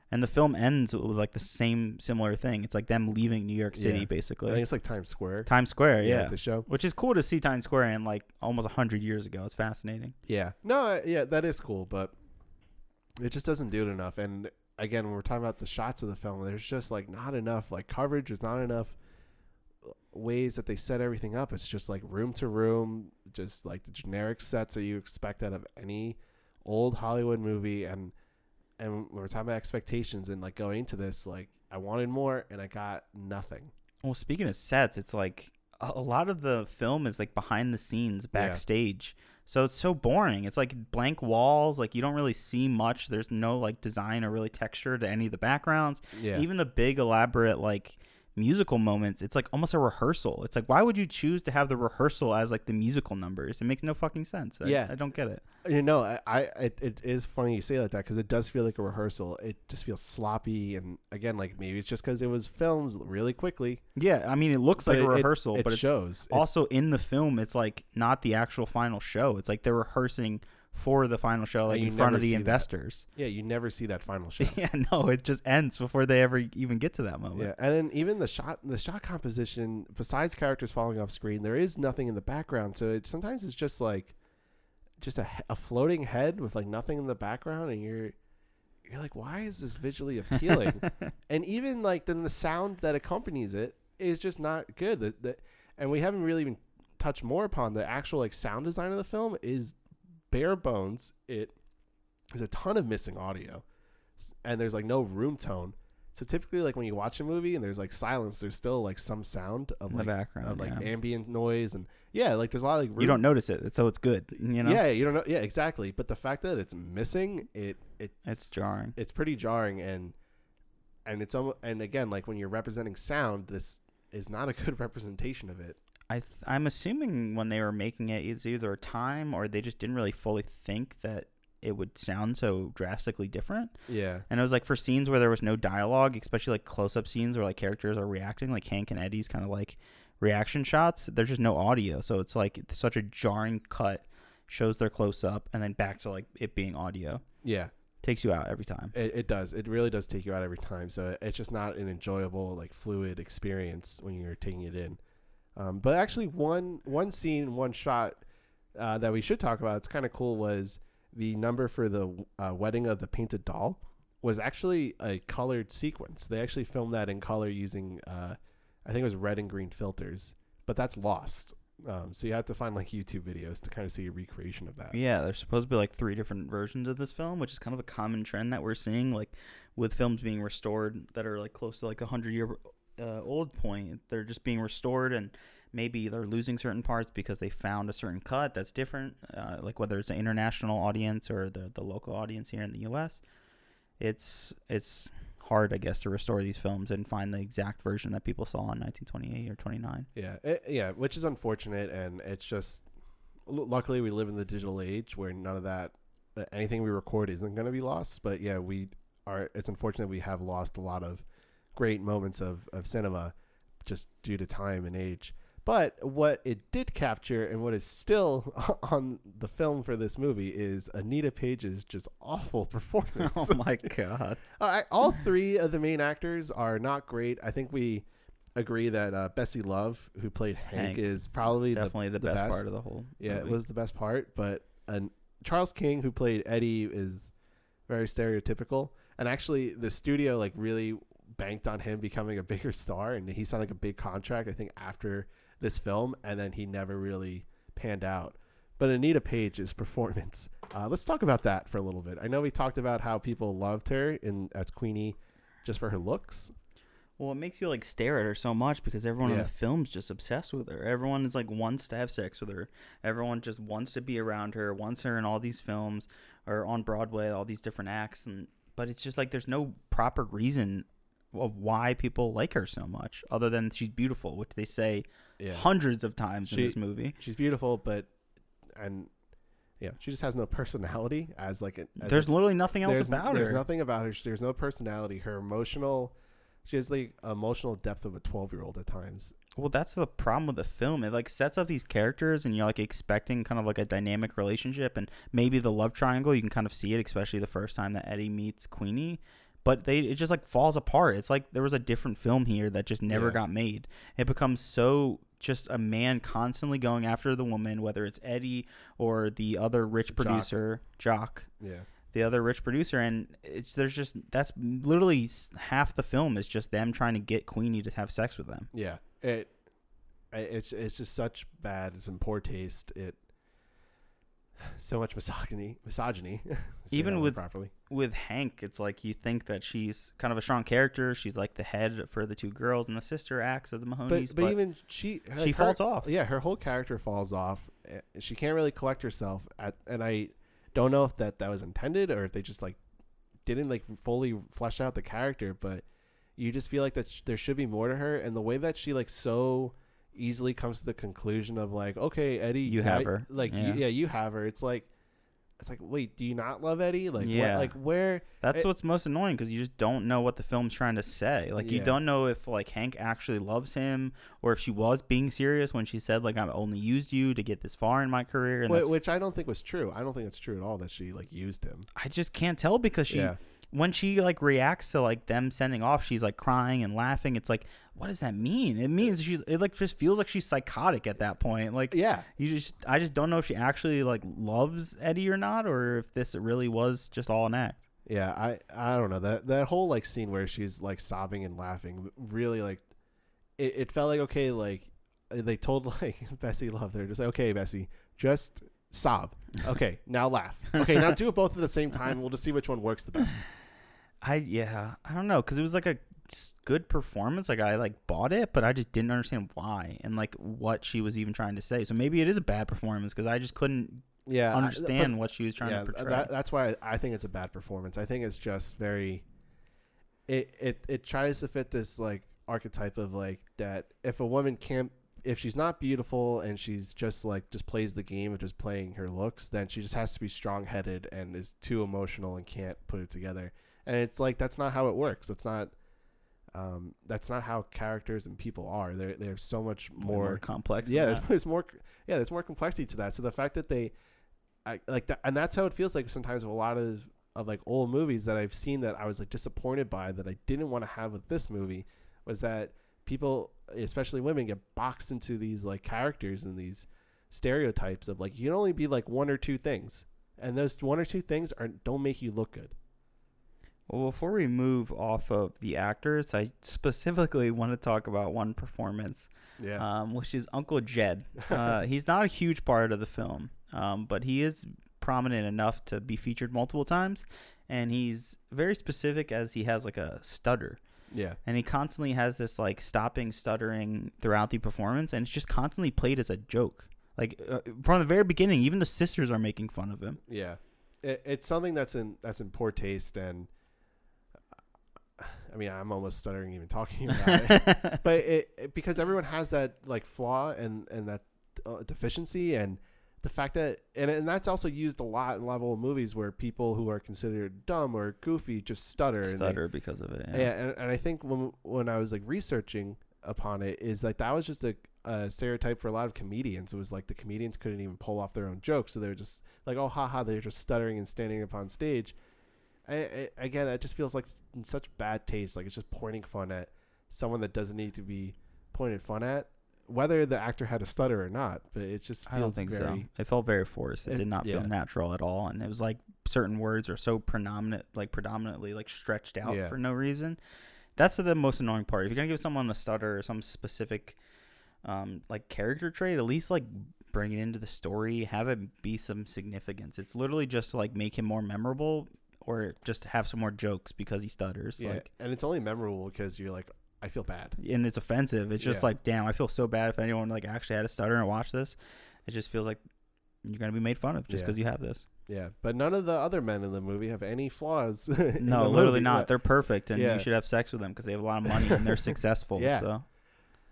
And the film ends with like the same similar thing. It's like them leaving New York City, Yeah. I basically. think it's like Times Square. Times Square, yeah. at the show. Which is cool to see Times Square in like almost hundred years ago. It's fascinating. Yeah. No, I- yeah, that is cool, but it just doesn't do it enough. And again, when we're talking about the shots of the film, there's just like not enough like coverage. There's not enough uh, ways that they set everything up. It's just like room to room, just like the generic sets that you expect out of any old Hollywood movie. And and we're talking about expectations and like going into this, like I wanted more and I got nothing. Well, speaking of sets, it's like a, a lot of the film is like behind the scenes, backstage. So it's so boring. It's like blank walls. Like you don't really see much. There's no like design or really texture to any of the backgrounds. Yeah. Even the big elaborate like musical moments, it's like almost a rehearsal. It's like why would you choose to have the rehearsal as like the musical numbers? It makes no fucking sense. I, Yeah. I don't get it. You know, I, I it, it is funny you say like that because it does feel like a rehearsal. It just feels sloppy, and again, like maybe it's just because it was filmed really quickly. Yeah, I mean it looks But like it- a rehearsal, it but it shows. Also in the film it's like not the actual final show. It's like they're rehearsing for the final show, like in front of the see that. investors. Yeah, you never see that final show. Yeah, no, it just ends before they ever even get to that moment. Yeah, and then even the shot, the shot composition, besides characters falling off screen, there is nothing in the background. So it, sometimes it's just like, just a, a floating head with like nothing in the background, and you're, you're like, why is this visually appealing? and even like then the sound that accompanies it is just not good. The, the, and we haven't really even touched more upon the actual like sound design of the film is bare bones. It there's a ton of missing audio, and there's like no room tone. So typically, like when you watch a movie and there's like silence, there's still like some sound of In the like background, of like yeah. ambient noise and yeah, like there's a lot of like room, You don't notice it, so it's good. You know, yeah, you don't know, yeah, exactly. But the fact that it's missing, it it it's jarring. it's pretty jarring and and it's almost and again like when you're representing sound, this is not a good representation of it. I th- I'm assuming when they were making it, it's either a time or they just didn't really fully think that it would sound so drastically different. Yeah, And it was like for scenes where there was no dialogue, especially like close up scenes where like characters are reacting, like Hank and Eddie's kind of like reaction shots, there's just no audio. So it's like it's such a jarring cut, shows their close up, and then back to like it being audio. yeah. Takes you out every time. It, it does. It really does take you out every time. So it's just not an enjoyable, like fluid experience when you're taking it in. Um, but actually, one one scene, one shot uh, that we should talk about. It's kind of cool. Was the number for the uh, wedding of the painted doll was actually a colored sequence. They actually filmed that in color using, uh, I think it was red and green filters. But that's lost. Um, so you have to find like YouTube videos to kind of see a recreation of that. Yeah, there's supposed to be like three different versions of this film, which is kind of a common trend that we're seeing, like with films being restored that are like close to like a hundred year uh, old point. They're just being restored, and maybe they're losing certain parts because they found a certain cut that's different, uh, like whether it's an international audience or the the local audience here in the U.S. It's it's hard, I guess, to restore these films and find the exact version that people saw in 1928 or 29. Yeah, it, yeah, which is unfortunate, and it's just. Luckily, we live in the digital age where none of that, anything we record isn't going to be lost. But yeah, we are. It's unfortunate we have lost a lot of great moments of of cinema just due to time and age. But what it did capture, and what is still on the film for this movie, is Anita Page's just awful performance. oh my god! Uh, all three of the main actors are not great. I think we agree that uh, Bessie Love, who played Hank, Hank. is probably Definitely the, the best, best. part of the whole. yeah, it was the best part. But and Charles King, who played Eddie, is very stereotypical. And actually, the studio like really banked on him becoming a bigger star, and he signed like a big contract. I think after this film, and then he never really panned out. But Anita Page's performance, uh, let's talk about that for a little bit. I know we talked about how people loved her in as Queenie just for her looks. Well, it makes you like stare at her so much because everyone in Yeah. the film's just obsessed with her. Everyone is like wants to have sex with her. Everyone just wants to be around her, wants her in all these films or on Broadway, all these different acts and but it's just like there's no proper reason of why people like her so much other than she's beautiful, which they say Yeah, hundreds of times in this movie. she's beautiful, but and yeah, she just has no personality as like a, as There's a, literally nothing else about there's her. There's nothing about her. There's no personality. Her emotional, she has the emotional depth of a twelve year old at times. Well, that's the problem with the film. It like sets up these characters, and you're like expecting kind of like a dynamic relationship, and maybe the love triangle. You can kind of see it, especially the first time that Eddie meets Queenie. But they it just like falls apart. It's like there was a different film here that just never Yeah. got made. It becomes so just a man constantly going after the woman, whether it's Eddie or the other rich producer, Jock, Yeah. the other rich producer, and it's there's just that's literally half the film is just them trying to get Queenie to have sex with them. Yeah. It. It's it's just such bad. It's in poor taste. It. So much misogyny. Misogyny. Even with- properly. with Hank, it's like you think that she's kind of a strong character. She's like the head for the two girls and the sister acts of the Mahoneys. But, but even she she her- falls off. Yeah, her whole character falls off. Uh, She can't really collect herself at, and I don't know if that that was intended or if they just like didn't like fully flesh out the character. But you just feel like that sh- there should be more to her, and the way that she like so easily comes to the conclusion of like, okay, Eddie, You have I- her. Like, Yeah. You, yeah, you have her. It's like. It's like, wait, do you not love Eddie? Like, Yeah. what, like where? That's it- what's most annoying because you just don't know what the film's trying to say. Like you don't know if like Hank actually loves him or if she was being serious when she said like I've only used you to get this far in my career. And Wh- which I don't think was true. I don't think it's true at all that she like used him. I just can't tell because she yeah, when she like reacts to like them sending off, she's like crying and laughing. It's like what does that mean? It means she's it like just feels like she's psychotic at that point. Like yeah. You just, I just don't know if she actually like loves Eddie or not, or if this really was just all an act. Yeah, I I don't know that that whole like scene where she's like sobbing and laughing really like it, it felt like okay like they told like Bessie loved her just like okay Bessie just sob okay now laugh okay now do it both at the same time we'll just see which one works the best I yeah, I don't know, because it was like a s- good performance. Like I like bought it, but I just didn't understand why and like what she was even trying to say. So maybe it is a bad performance because I just couldn't yeah I- understand but- what she was trying to portray. that, that's why I think it's a bad performance I think it's just very it it it tries to fit this like archetype of like that if a woman can't if she's not beautiful and she's just like just plays the game of just playing her looks then she just has to be strong headed and is too emotional and can't put it together and it's like that's not how it works it's not um that's not how characters and people are they're they're so much Way more complex. yeah, there's, there's more. Yeah, there's more complexity to that. So the fact that they, I like that, and that's how it feels like sometimes with a lot of of like old movies that I've seen that I was like disappointed by that I didn't want to have with this movie was that people, especially women, get boxed into these like characters and these stereotypes of like you can only be like one or two things, and those one or two things are don't make you look good. Well, before we move off of the actors, I specifically want to talk about one performance, Yeah. um, which is Uncle Jed. Uh, he's not a huge part of the film, um, but he is prominent enough to be featured multiple times, and he's very specific as he has like a stutter, yeah. and he constantly has this like stopping, stuttering throughout the performance, and it's just constantly played as a joke. Like uh, from the very beginning, even the sisters are making fun of him. Yeah, it, it's something that's in that's in poor taste, and I mean, I'm almost stuttering even talking about it. but it, it because everyone has that like flaw and and that uh, deficiency, and the fact that and and that's also used a lot in a lot of old movies where people who are considered dumb or goofy just stutter. and they- Stutter because of it. yeah, and, and I think when when I was like researching upon it, is like that was just a, a stereotype for a lot of comedians. It was like the comedians couldn't even pull off their own jokes, so they were just like, oh, haha, they're just stuttering and standing up on stage. I, I, again, it just feels like in such bad taste. Like it's just pointing fun at someone that doesn't need to be pointed fun at, whether the actor had a stutter or not. But it just feels I don't think so. It felt very forced. It, It- did not yeah. feel natural at all, and it was like certain words are so predominant, like predominantly like stretched out Yeah. for no reason. That's the most annoying part. If you're gonna give someone a stutter or some specific, um, like character trait, at least like bring it into the story, have it be some significance. It's literally just to, like make him more memorable, or just have some more jokes because he stutters. yeah, Like, and it's only memorable because you're like, I feel bad. and it's offensive. It's just Yeah. like, damn, I feel so bad if anyone like actually had a stutter and watched this. It just feels like you're gonna be made fun of just Yeah. because you have this. Yeah, but none of the other men in the movie have any flaws. No, literally movie. not. Yeah. They're perfect, and Yeah. you should have sex with them because they have a lot of money and they're successful. Yeah. So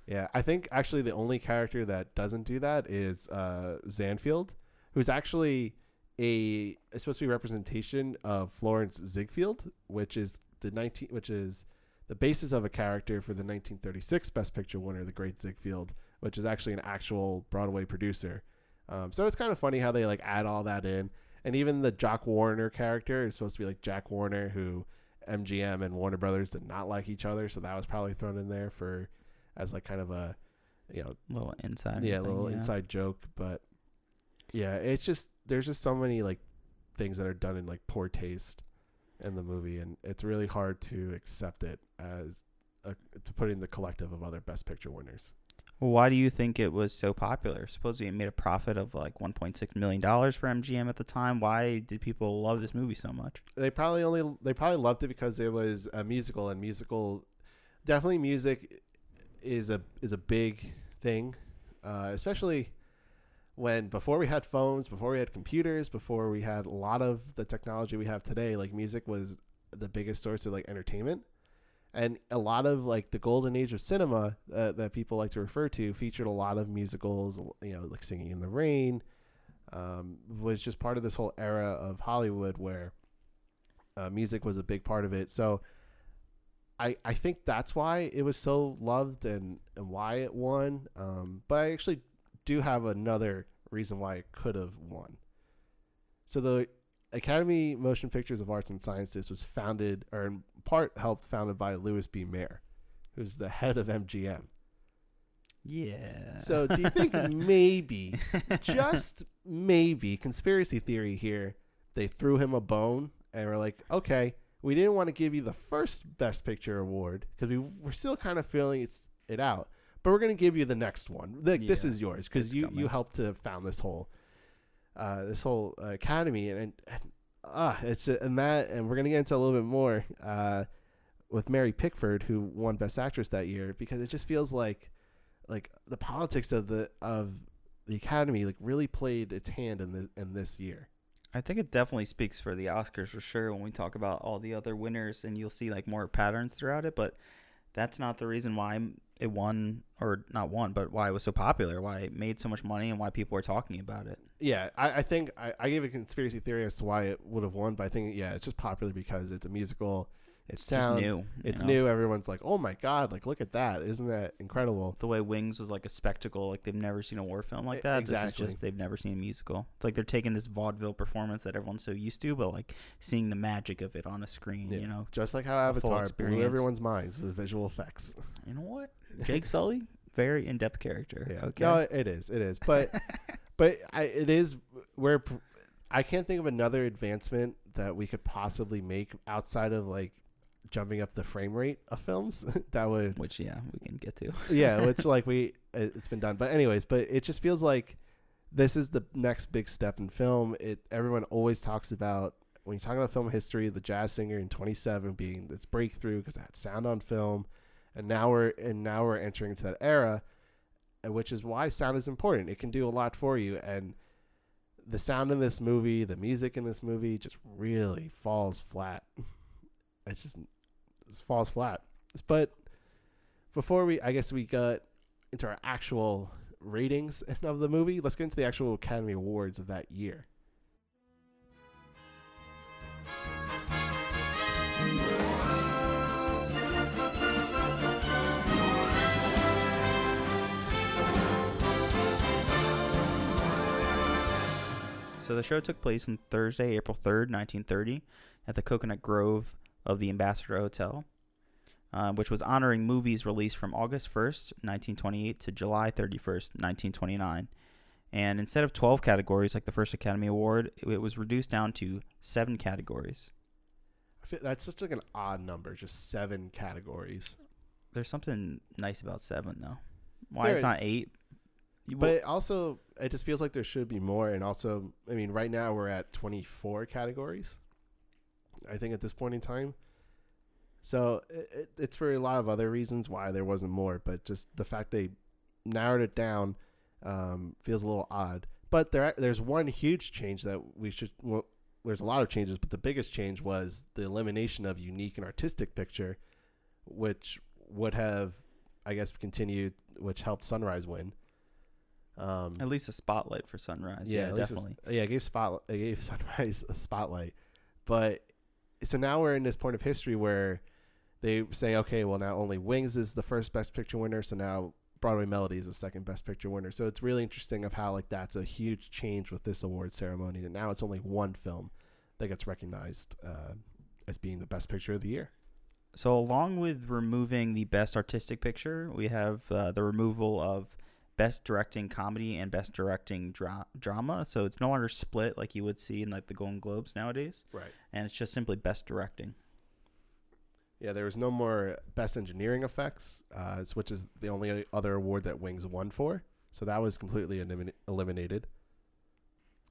Yeah, I think actually the only character that doesn't do that is uh, Zanfield, who's actually a it's supposed to be a representation of Florenz Ziegfeld, which is the nineteen, which is the basis of a character for the 1936 Best Picture winner, The Great Ziegfeld, which is actually an actual Broadway producer. Um, so it's kind of funny how they like add all that in, and even the Jock Warriner character is supposed to be like Jack Warner, who MGM and Warner Brothers did not like each other, so that was probably thrown in there for as like kind of a you know little inside. yeah, thing, little inside joke, but yeah, it's just there's just so many like things that are done in like poor taste in the movie, and it's really hard to accept it as a, to put in the collective of other Best Picture winners. Well, why do you think it was so popular? Supposedly it made a profit of like 1.6 million dollars for MGM at the time. Why did people love this movie so much? They probably only they probably loved it because it was a musical, and musical definitely music is a is a big thing, uh, especially when before we had phones, before we had computers, before we had a lot of the technology we have today. Like music was the biggest source of like entertainment, and a lot of like the golden age of cinema uh, that people like to refer to featured a lot of musicals. You know, like Singing in the Rain. Um, was just part of this whole era of Hollywood where uh, music was a big part of it. So I I think that's why it was so loved and and why it won. Um, but I actually do have another reason why it could have won. So the Academy Motion Pictures of Arts and Sciences was founded, or in part helped founded by Louis B. Mayer, who's the head of MGM. Yeah. So do you think maybe, just maybe, conspiracy theory here, they threw him a bone and were like, okay, we didn't want to give you the first Best Picture award because we were still kind of feeling it's, it out, but we're going to give you the next one. Like, This is yours because you, you helped to found this whole, uh, this whole uh, academy and, and, ah, it's and that, and we're gonna get into a little bit more uh, with Mary Pickford, who won Best Actress that year, because it just feels like, like the politics of the of the Academy like really played its hand in the in this year. I think it definitely speaks for the Oscars for sure when we talk about all the other winners and you'll see like more patterns throughout it, but that's not the reason why it won or not won, but why it was so popular, why it made so much money and why people are talking about it. Yeah, I, I think I, I gave a conspiracy theory as to why it would have won, but I think yeah, it's just popular because it's a musical. It's, It's sound, new. It's know? new. Everyone's like, "Oh my god! Like, look at that! Isn't that incredible?" The way Wings was like a spectacle, like they've never seen a war film like that. exactly. This is just they've never seen a musical. It's like they're taking this vaudeville performance that everyone's so used to, but like seeing the magic of it on a screen. Yeah. You know, Just like how Avatar blew everyone's minds with visual effects. you know what? Jake Sully, very in depth character. Yeah. Okay. No, it is. It is. But but I, it is where I can't think of another advancement that we could possibly make outside of like jumping up the frame rate of films that would Which yeah, we can get to. yeah, which like we it- it's been done. But anyways, but it just feels like this is the next big step in film. It everyone always talks about when you talk about film history, the jazz singer in 27 being this breakthrough because it had sound on film, and now we're and now we're entering into that era, which is why sound is important. It can do a lot for you, and the sound in this movie, the music in this movie, just really falls flat. It's just it falls flat. But before we, I guess we got into our actual ratings of the movie. Let's get into the actual Academy Awards of that year. So the show took place on Thursday, April 3rd, 1930, at the Coconut Grove of the Ambassador Hotel, uh, which was honoring movies released from August 1st, 1928 to July 31st, 1929. And instead of 12 categories like the first Academy Award, it, it was reduced down to seven categories. That's such like an odd number, just seven categories. There's something nice about seven, though. Why There it's not eight? But also, it just feels like there should be more. And also, I mean, right now we're at 24 categories, I think, at this point in time. So it, it, it's for a lot of other reasons why there wasn't more. But just the fact they narrowed it down um, feels a little odd. But there, there's one huge change that we should. Well, there's a lot of changes, but the biggest change was the elimination of unique and artistic picture, which would have, I guess, continued, which helped Sunrise win. Um, at least a spotlight for Sunrise. Yeah, it's- definitely. yeah, it gave spot. It gave Sunrise a spotlight, but so now we're in this point of history where they say, okay, well now only Wings is the first Best Picture winner, so now Broadway Melody is the second Best Picture winner. So it's really interesting of how like that's a huge change with this award ceremony, and now it's only one film that gets recognized uh, as being the best picture of the year. So, along with removing the best artistic picture, we have uh, the removal of best directing comedy and best directing dra- drama. So it's no longer split like you would see in like the Golden Globes nowadays, Right. and it's just simply best directing. Yeah, there was no more best engineering effects, uh, which is the only other award that Wings won for. So that was completely elimin- eliminated.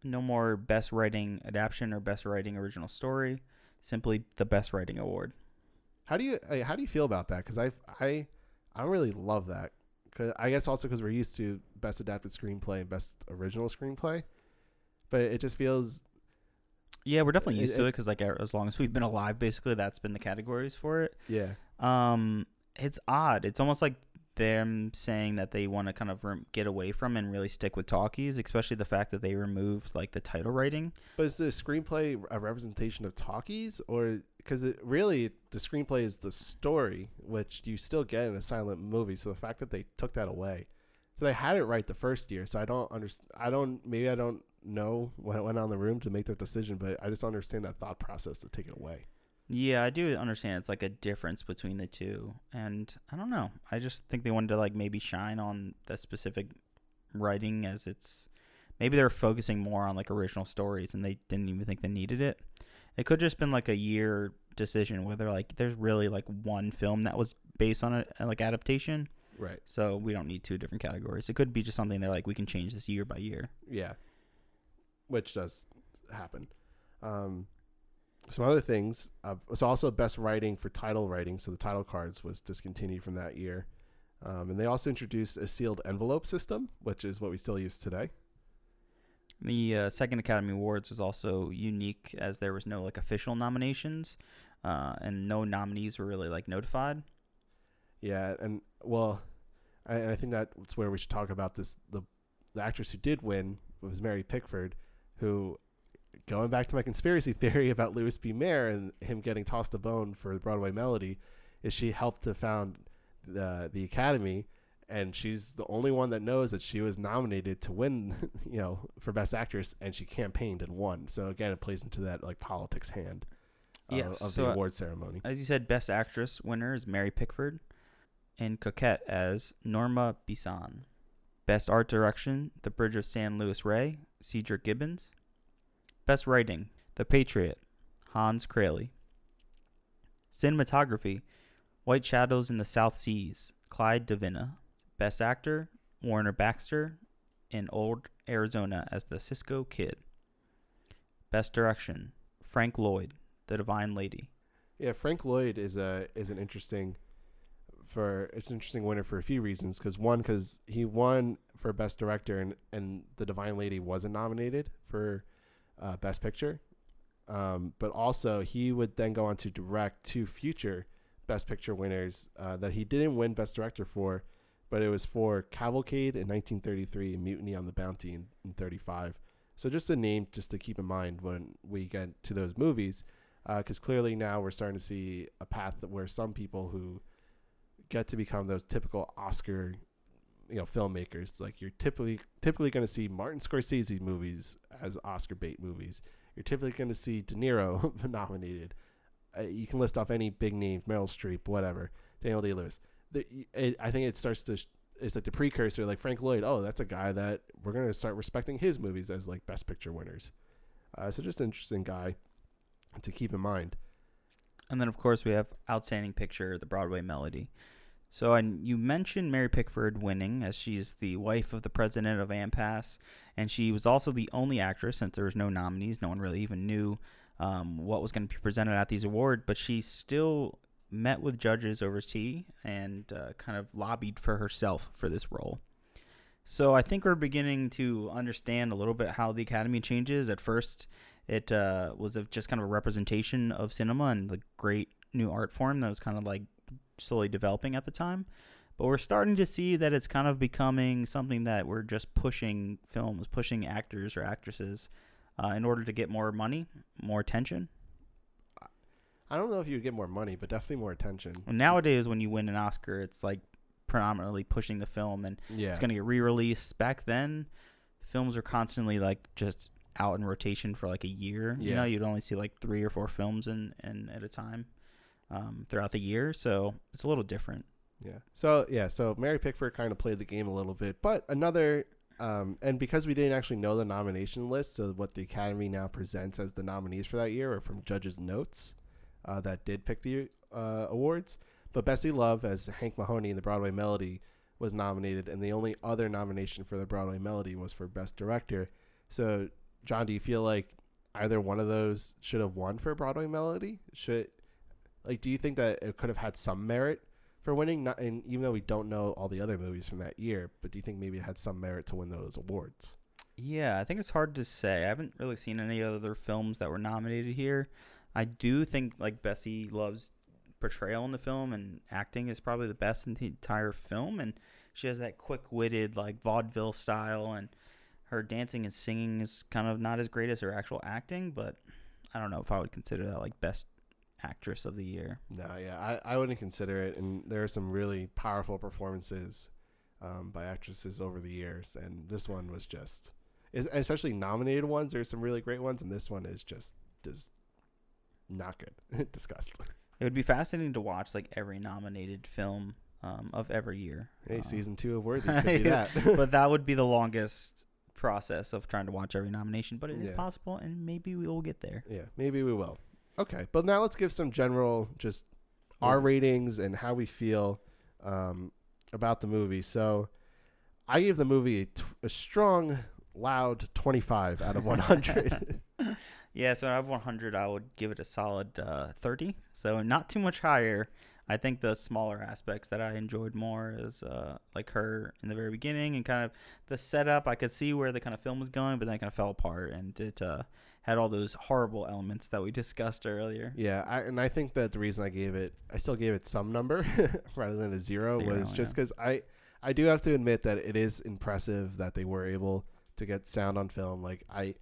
No more best writing adaptation or best writing original story. Simply the best writing award. How do you how do you feel about that? Because I I I don't really love that. 'Cause I guess also because we're used to best adapted screenplay and best original screenplay, but it just feels Yeah, we're definitely It- used to it- it because like as long as we've been alive, basically that's been the categories for it. yeah Um, it's odd. It's almost like them saying that they want to kind of rem- get away from and really stick with talkies, especially the fact that they removed like the title writing. But is the screenplay a representation of talkies, or because it really the screenplay is the story, which you still get in a silent movie. So the fact that they took that away, so they had it right the first year. So I don't understand. I don't. Maybe I don't know what went on in the room to make that decision, but I just understand that thought process to take it away. Yeah, I do understand it's like a difference between the two, and I don't know. I just think they wanted to like maybe shine on the specific writing as it's maybe they're focusing more on like original stories and they didn't even think they needed it. It could just been like a year decision whether like there's really like one film that was based on a like adaptation, Right. so we don't need two different categories. It could be just something they're like we can change this year by year. Yeah. Which does happen. Um, some other things. Uh, was also best writing for title writing. So the title cards was discontinued from that year. Um, and they also introduced a sealed envelope system, which is what we still use today. The uh, second Academy Awards was also unique as there was no like official nominations, uh, and no nominees were really like notified. Yeah, and well, I, I think that's where we should talk about this. The the actress who did win was Mary Pickford, who, going back to my conspiracy theory about Louis B. Mayer and him getting tossed a bone for the Broadway Melody, is she helped to found the the Academy, and she's the only one that knows that she was nominated to win, you know, for Best Actress, and she campaigned and won. So again, it plays into that like politics hand. uh, Yes, of so the award ceremony. As you said, Best Actress winner is Mary Pickford, and Coquette as Norma Besant. Best Art Direction, The Bridge of San Luis Rey, Cedric Gibbons. Best Writing, The Patriot, Hanns Kräly. Cinematography, White Shadows in the South Seas, Clyde De Vinna. Best Actor, Warner Baxter, in Old Arizona as the Cisco Kid. Best Direction, Frank Lloyd, The Divine Lady. Yeah, Frank Lloyd is a is an interesting for it's an interesting winner for a few reasons. Because one, because he won for best director, and and the Divine Lady wasn't nominated for uh, best picture. Um, but also he would then go on to direct two future best picture winners uh, that he didn't win best director for, but it was for Cavalcade in 1933 and Mutiny on the Bounty in, in 35. So just a name just to keep in mind when we get to those movies because clearly now we're starting to see a path where some people who get to become those typical Oscar, you know, filmmakers. Like you're typically typically going to see Martin Scorsese movies as Oscar bait movies. You're typically going to see De Niro nominated. Uh, you can list off any big names: Meryl Streep, whatever, Daniel Day Lewis. I think it starts to. sh- It's like the precursor, like Frank Lloyd. Oh, that's a guy that we're going to start respecting his movies as like Best Picture winners. Uh, so just an interesting guy to keep in mind. And then, of course, we have Outstanding Picture, The Broadway Melody. So, and you mentioned Mary Pickford winning as she's the wife of the president of AMPAS, and she was also the only actress since there was no nominees. No one really even knew um, what was going to be presented at these awards, but she still met with judges over tea and uh, kind of lobbied for herself for this role. So I think we're beginning to understand a little bit how the Academy changes. At first, it uh, was just kind of a representation of cinema and the great new art form that was kind of like slowly developing at the time. But we're starting to see that it's kind of becoming something that we're just pushing films, pushing actors or actresses uh, in order to get more money, more attention. I don't know if you would get more money, but definitely more attention. And nowadays, when you win an Oscar, it's like predominantly pushing the film and Yeah, it's going to get re-released. Back then, films were constantly like just out in rotation for like a year. You know, you'd only see like three or four films in, in at a time um, throughout the year. So it's a little different. Yeah. So yeah, so Mary Pickford kind of played the game a little bit, but another um, and because we didn't actually know the nomination list, so what the Academy now presents as the nominees for that year are from judges' notes uh, that did pick the uh, awards. But Bessie Love as Hank Mahoney in the Broadway Melody was nominated, and the only other nomination for the Broadway Melody was for Best Director. So, John, do you feel like either one of those should have won for Broadway Melody? Should like, do you think that it could have had some merit for winning? Not, and even though we don't know all the other movies from that year, but do you think maybe it had some merit to win those awards? Yeah, I think it's hard to say. I haven't really seen any other films that were nominated here. I do think like Bessie Love's portrayal in the film and acting is probably the best in the entire film, and she has that quick-witted like vaudeville style, and her dancing and singing is kind of not as great as her actual acting. But I don't know if I would consider that like best actress of the year. No, yeah, I, I wouldn't consider it. And there are some really powerful performances um, by actresses over the years, and this one was just, especially nominated ones. There's some really great ones, and this one is just just not good. Disgusting. It would be fascinating to watch like every nominated film um, of every year. Hey, Uh, season two of Worthy could be that. but that would be the longest process of trying to watch every nomination. But it is Yeah. possible, and maybe we will get there. yeah, maybe we will. Okay, but now let's give some general just our ratings and how we feel um, about the movie. So, I gave the movie a, t- a strong, loud 25 out of 100. Yeah, so out of 100, I would give it a solid uh, 30. So not too much higher. I think the smaller aspects that I enjoyed more is uh, like her in the very beginning and kind of the setup. I could see where the kind of film was going, but then it kind of fell apart and it uh, had all those horrible elements that we discussed earlier. Yeah, I, and I think that the reason I gave it, I still gave it some number rather than a zero, Zero, was just because I, I do have to admit that it is impressive that they were able to get sound on film. Like I,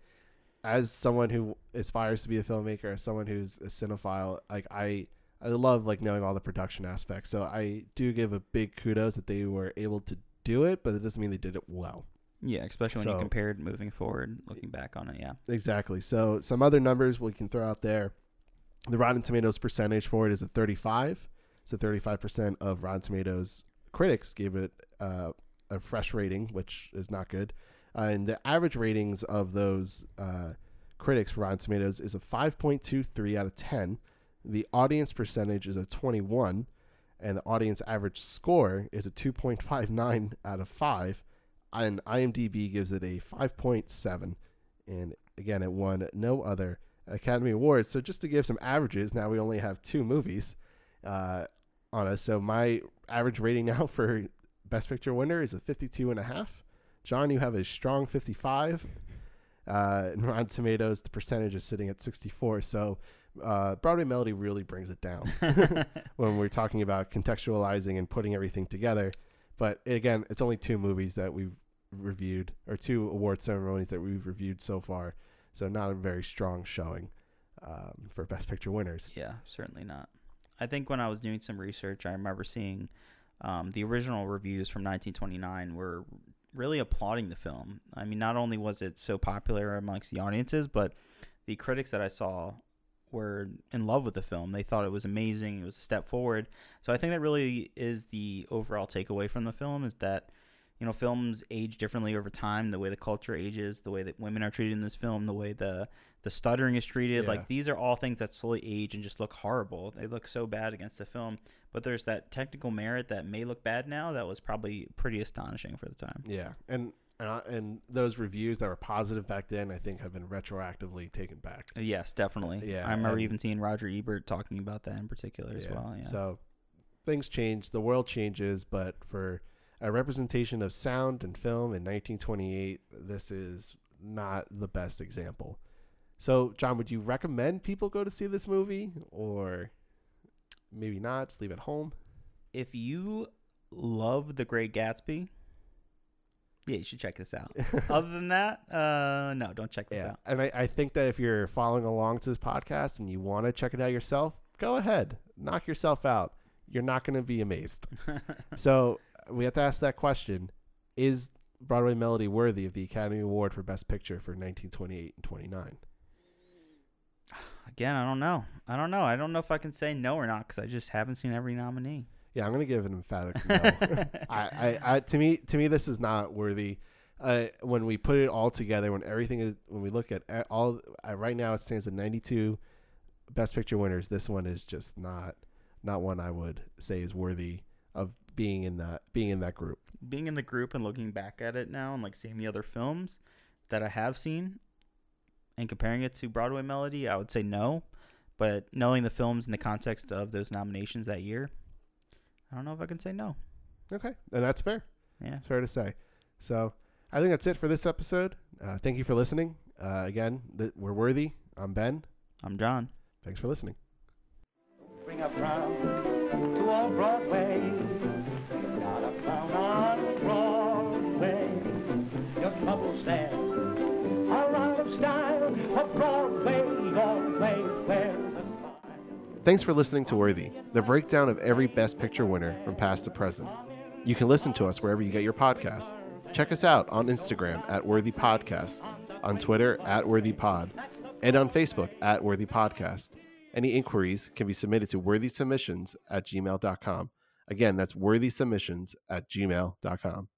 as someone who aspires to be a filmmaker, as someone who's a cinephile, like I, I love like knowing all the production aspects. So I do give a big kudos that they were able to do it, but it doesn't mean they did it well. Yeah, especially when So- you compared moving forward, looking back on it. Yeah. Exactly. So some other numbers we can throw out there. The Rotten Tomatoes percentage for it is a 35. So 35% of Rotten Tomatoes critics gave it uh, a fresh rating, which is not good. Uh, and the average ratings of those uh, critics for Rotten Tomatoes is a 5.23 out of 10. The audience percentage is a 21, and the audience average score is a 2.59 out of 5. And IMDb gives it a 5.7 and again it won no other academy awards. So just to give some averages now we only have two movies uh, on us. So my average rating now for best picture winner is a 52 and a half. John you have a strong 55 uh, and rotten tomatoes the percentage is sitting at 64 so uh, broadway melody really brings it down when we're talking about contextualizing and putting everything together. But again it's only two movies that we've reviewed or two award ceremonies that we've reviewed so far so not a very strong showing um, for best picture winners Yeah, certainly not. I think when I was doing some research, I remember seeing um, the original reviews from 1929 were really applauding the film. I mean, not only was it so popular amongst the audiences, but the critics that I saw were in love with the film. They thought it was amazing. It was a step forward. So I think that really is the overall takeaway from the film is that you know films age differently over time the way the culture ages the way that women are treated in this film the way the the stuttering is treated Yeah. like these are all things that slowly age and just look horrible they look so bad against the film but there's that technical merit that may look bad now that was probably pretty astonishing for the time yeah and and, I- and those reviews that were positive back then i think have been retroactively taken back yes definitely Yeah, i remember and- even seeing roger ebert talking about that in particular as Yeah. well yeah So things change, the world changes, but for a representation of sound and film in 1928, this is not the best example. So, John, would you recommend people go to see this movie or maybe not, just leave it home? if you love the great gatsby yeah you should check this out other than that uh no don't check this Yeah. out And I, I think that if you're following along to this podcast and you want to check it out yourself, go ahead. Knock yourself out. You're not going to be amazed. so we have to ask that question: Is Broadway melody worthy of the Academy Award for Best Picture for 1928 and 29? Again, I don't know. I don't know. I don't know if I can say no or not because I just haven't seen every nominee. Yeah, I'm gonna give an emphatic no. I, I, I, to me, to me, this is not worthy. Uh, when we put it all together, when everything is, when we look at all, uh, right now it stands at 92 Best Picture winners. This one is just not, not one I would say is worthy of being in that, being in that group. Being in the group and looking back at it now and like seeing the other films that I have seen and comparing it to Broadway Melody, I would say no. But knowing the films in the context of those nominations that year, I don't know if I can say no. Okay, and that's fair. Yeah. It's fair to say. So I think that's it for this episode. Uh, thank you for listening. Uh, again, th- we're worthy. I'm Ben. I'm John. Thanks for listening. Bring a frown to old Broadway. Thanks for listening to Worthy, the breakdown of every Best Picture winner from past to present. You can listen to us wherever you get your podcasts. Check us out on Instagram at Worthy Podcast, on Twitter at Worthy Pod, and on Facebook at Worthy Podcast. Any inquiries can be submitted to worthysubmissions at gmail.com. Again, that's worthysubmissions at gmail.com.